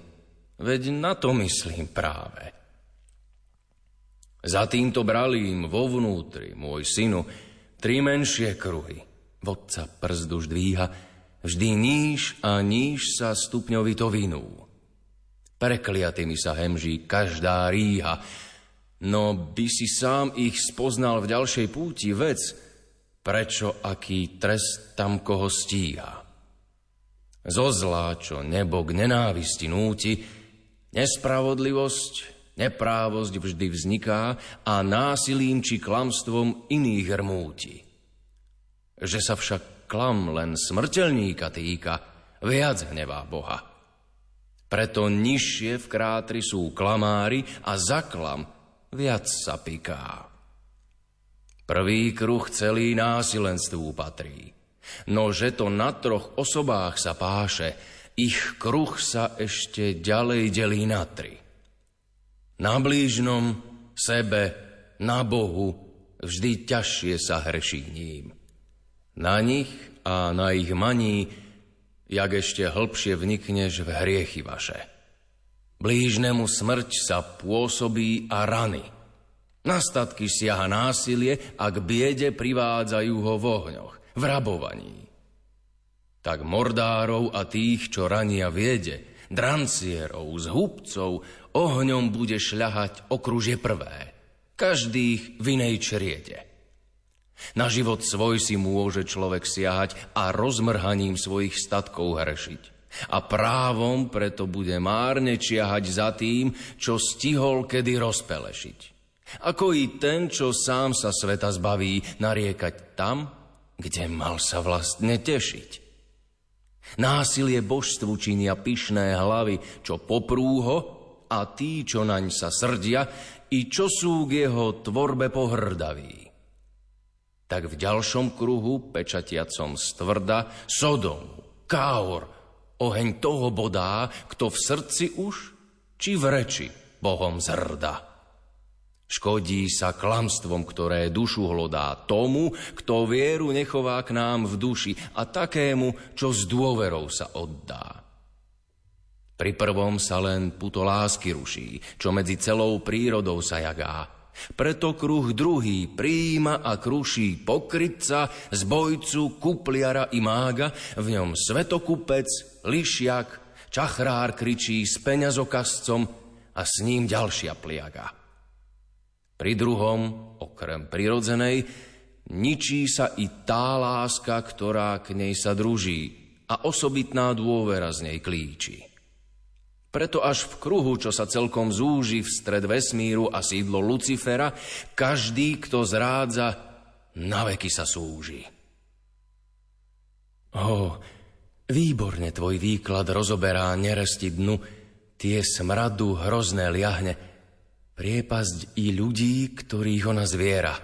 veď na to myslím práve. Za týmto bralím vo vnútri, môj synu, tri menšie kruhy. Vodca brzdu dvíha, vždy níž a níž sa stupňovito vinú. Prekliatými sa hemží každá ríha, No by si sám ich spoznal v ďalšej púti vec, prečo aký trest tam koho stíha. Zo zlá, čo nebo k nenávisti núti, nespravodlivosť, neprávosť vždy vzniká a násilím či klamstvom iných rmúti. Že sa však klam len smrteľníka týka, viac hnevá Boha. Preto nižšie v krátri sú klamári a za klam viac sa piká. Prvý kruh celý násilenstvu patrí. No že to na troch osobách sa páše, ich kruh sa ešte ďalej delí na tri. Na blížnom, sebe, na Bohu vždy ťažšie sa hreší ním. Na nich a na ich maní, jak ešte hlbšie vnikneš v hriechy vaše. Blížnemu smrť sa pôsobí a rany. Na statky siaha násilie a k biede privádzajú ho v ohňoch, v rabovaní. Tak mordárov a tých, čo rania viede, drancierov, zhubcov, ohňom bude šľahať okružie prvé, každých v inej čriede. Na život svoj si môže človek siahať a rozmrhaním svojich statkov hrešiť. A právom preto bude márne čiahať za tým, čo stihol kedy rozpelešiť. Ako i ten, čo sám sa sveta zbaví, nariekať tam, kde mal sa vlastne tešiť. Násilie božstvu činia pyšné hlavy, čo poprúho, a tí, čo naň sa srdia, i čo sú k jeho tvorbe pohrdaví. Tak v ďalšom kruhu, pečatiacom stvrda, Sodom, Káor, Oheň toho bodá, kto v srdci už, či v reči Bohom zrda. Škodí sa klamstvom, ktoré dušu hlodá tomu, kto vieru nechová k nám v duši a takému, čo s dôverou sa oddá. Pri prvom sa len puto lásky ruší, čo medzi celou prírodou sa jagá. Preto kruh druhý príjima a kruší pokrytca, zbojcu, kupliara i mága, v ňom svetokupec, lišiak, čachrár kričí s peňazokazcom a s ním ďalšia pliaga. Pri druhom, okrem prirodzenej, ničí sa i tá láska, ktorá k nej sa druží a osobitná dôvera z nej klíči. Preto až v kruhu, čo sa celkom zúži v stred vesmíru a sídlo Lucifera, každý, kto zrádza, na veky sa súži. O, výborne tvoj výklad rozoberá neresti dnu, tie smradu hrozné liahne, priepasť i ľudí, ktorých ona zviera.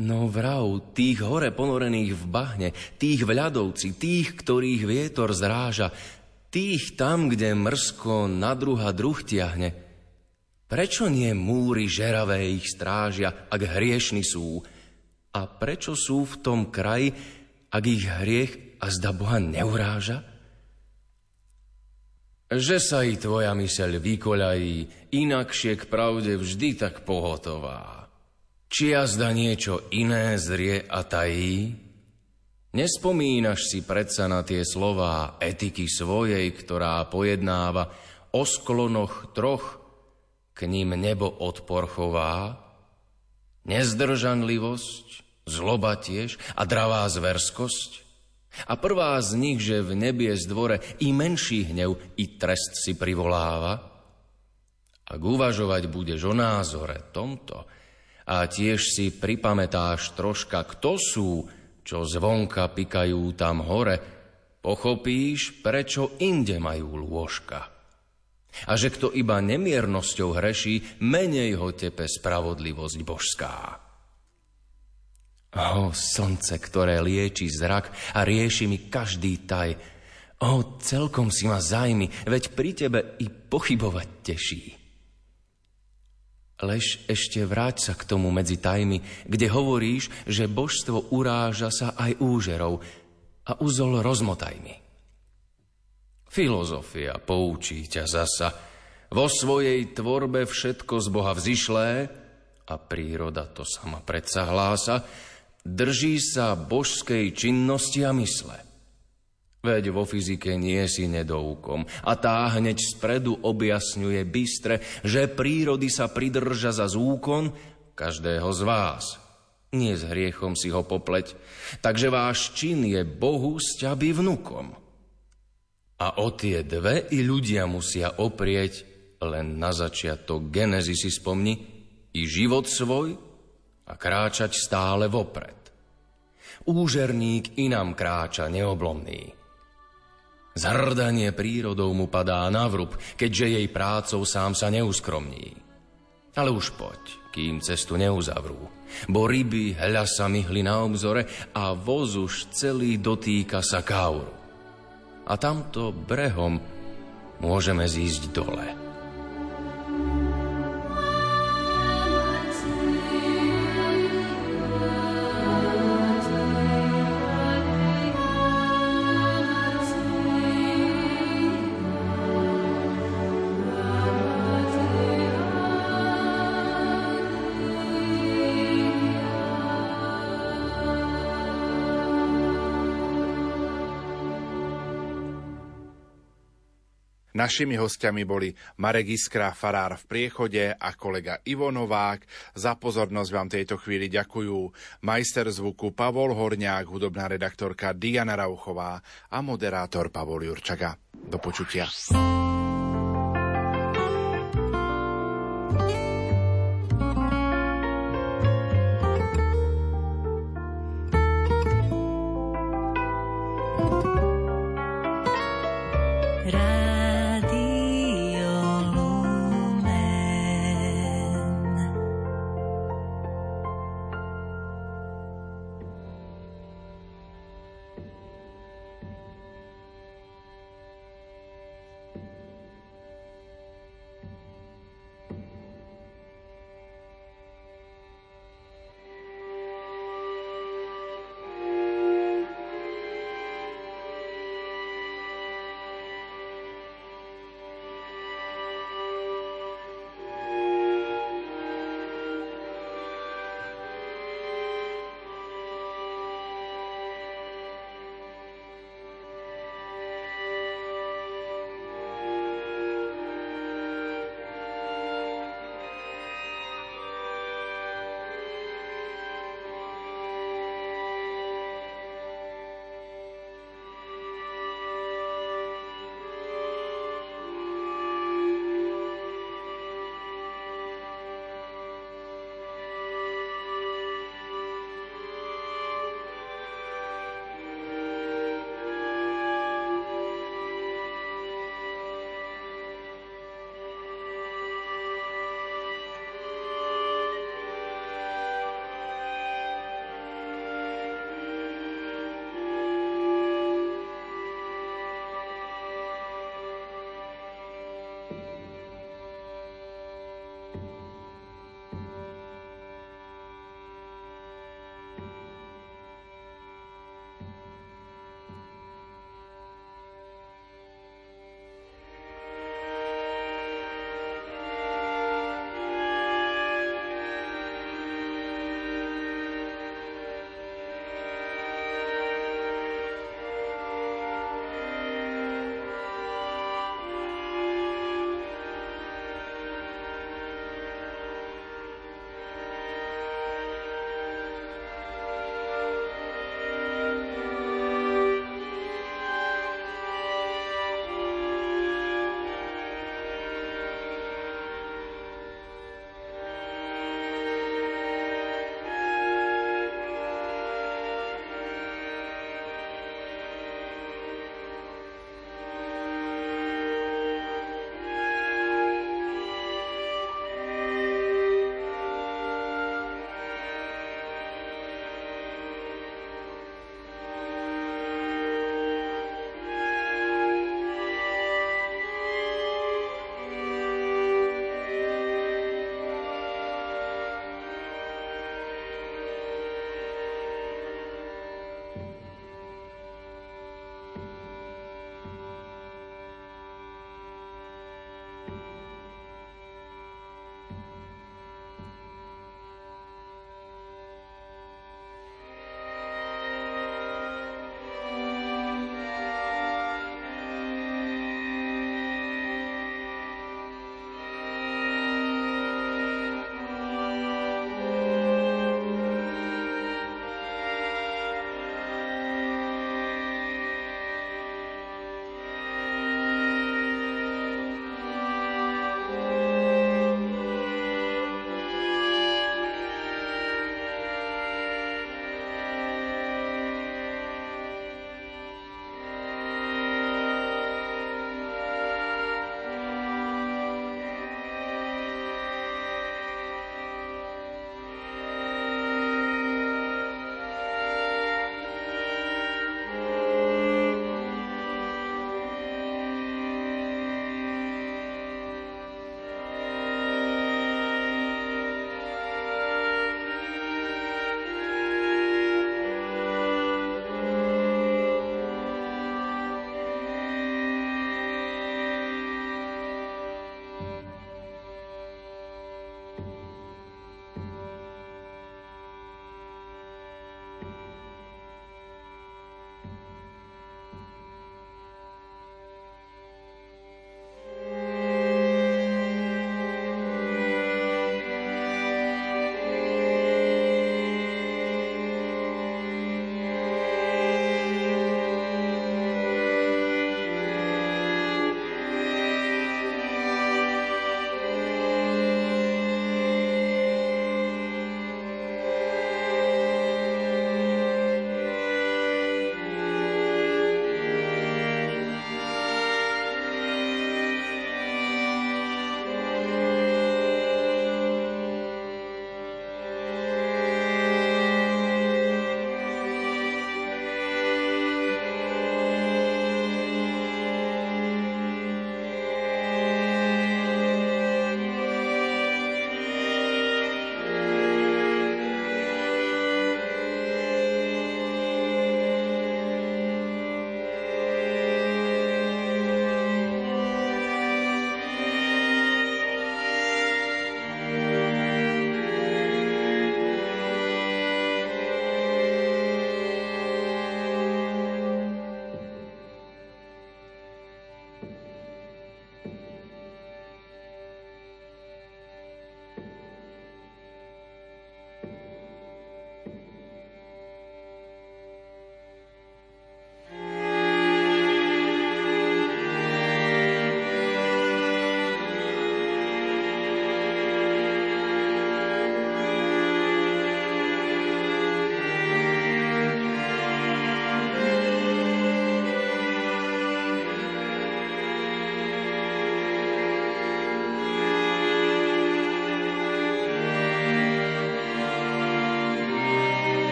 No vrav, tých hore ponorených v bahne, tých vľadovci, tých, ktorých vietor zráža, Tých tam, kde mrsko na druha druh tiahne. Prečo nie múry žeravé ich strážia, ak hriešni sú? A prečo sú v tom kraji, ak ich hriech a zda Boha neuráža? Že sa i tvoja myseľ vykoľají, inakšie k pravde vždy tak pohotová. Či jazda niečo iné zrie a tají? Nespomínaš si predsa na tie slová etiky svojej, ktorá pojednáva o sklonoch troch, k ním nebo odpor chová, nezdržanlivosť, zloba tiež a dravá zverskosť. A prvá z nich, že v nebie zdvore i menší hnev, i trest si privoláva. Ak uvažovať budeš o názore tomto a tiež si pripamätáš troška, kto sú čo zvonka pikajú tam hore, pochopíš, prečo inde majú lôžka. A že kto iba nemiernosťou hreší, menej ho tepe spravodlivosť božská. O, slnce, ktoré lieči zrak a rieši mi každý taj. O, celkom si ma zajmi, veď pri tebe i pochybovať teší. Lež ešte vráť sa k tomu medzi tajmi, kde hovoríš, že božstvo uráža sa aj úžerov a uzol rozmotaj mi. Filozofia poučí ťa zasa. Vo svojej tvorbe všetko z Boha vzýšlé, a príroda to sama predsa hlása, drží sa božskej činnosti a mysle. Veď vo fyzike nie si nedoukom a tá hneď spredu objasňuje bystre, že prírody sa pridrža za zúkon každého z vás. Nie s hriechom si ho popleť, takže váš čin je Bohu sťaby vnukom. A o tie dve i ľudia musia oprieť, len na začiatok Genezy si spomni, i život svoj a kráčať stále vopred. Úžerník inám kráča neoblomný. Zhrdanie prírodou mu padá na vrub, keďže jej prácou sám sa neuskromní. Ale už poď, kým cestu neuzavrú, bo ryby hľa sa myhli na obzore a voz už celý dotýka sa kauru. A tamto brehom môžeme zísť dole. Našimi hostiami boli Marek Iskra, farár v priechode a kolega Ivo Novák. Za pozornosť vám tejto chvíli ďakujú majster zvuku Pavol Horňák, hudobná redaktorka Diana Rauchová a moderátor Pavol Jurčaga. Do počutia.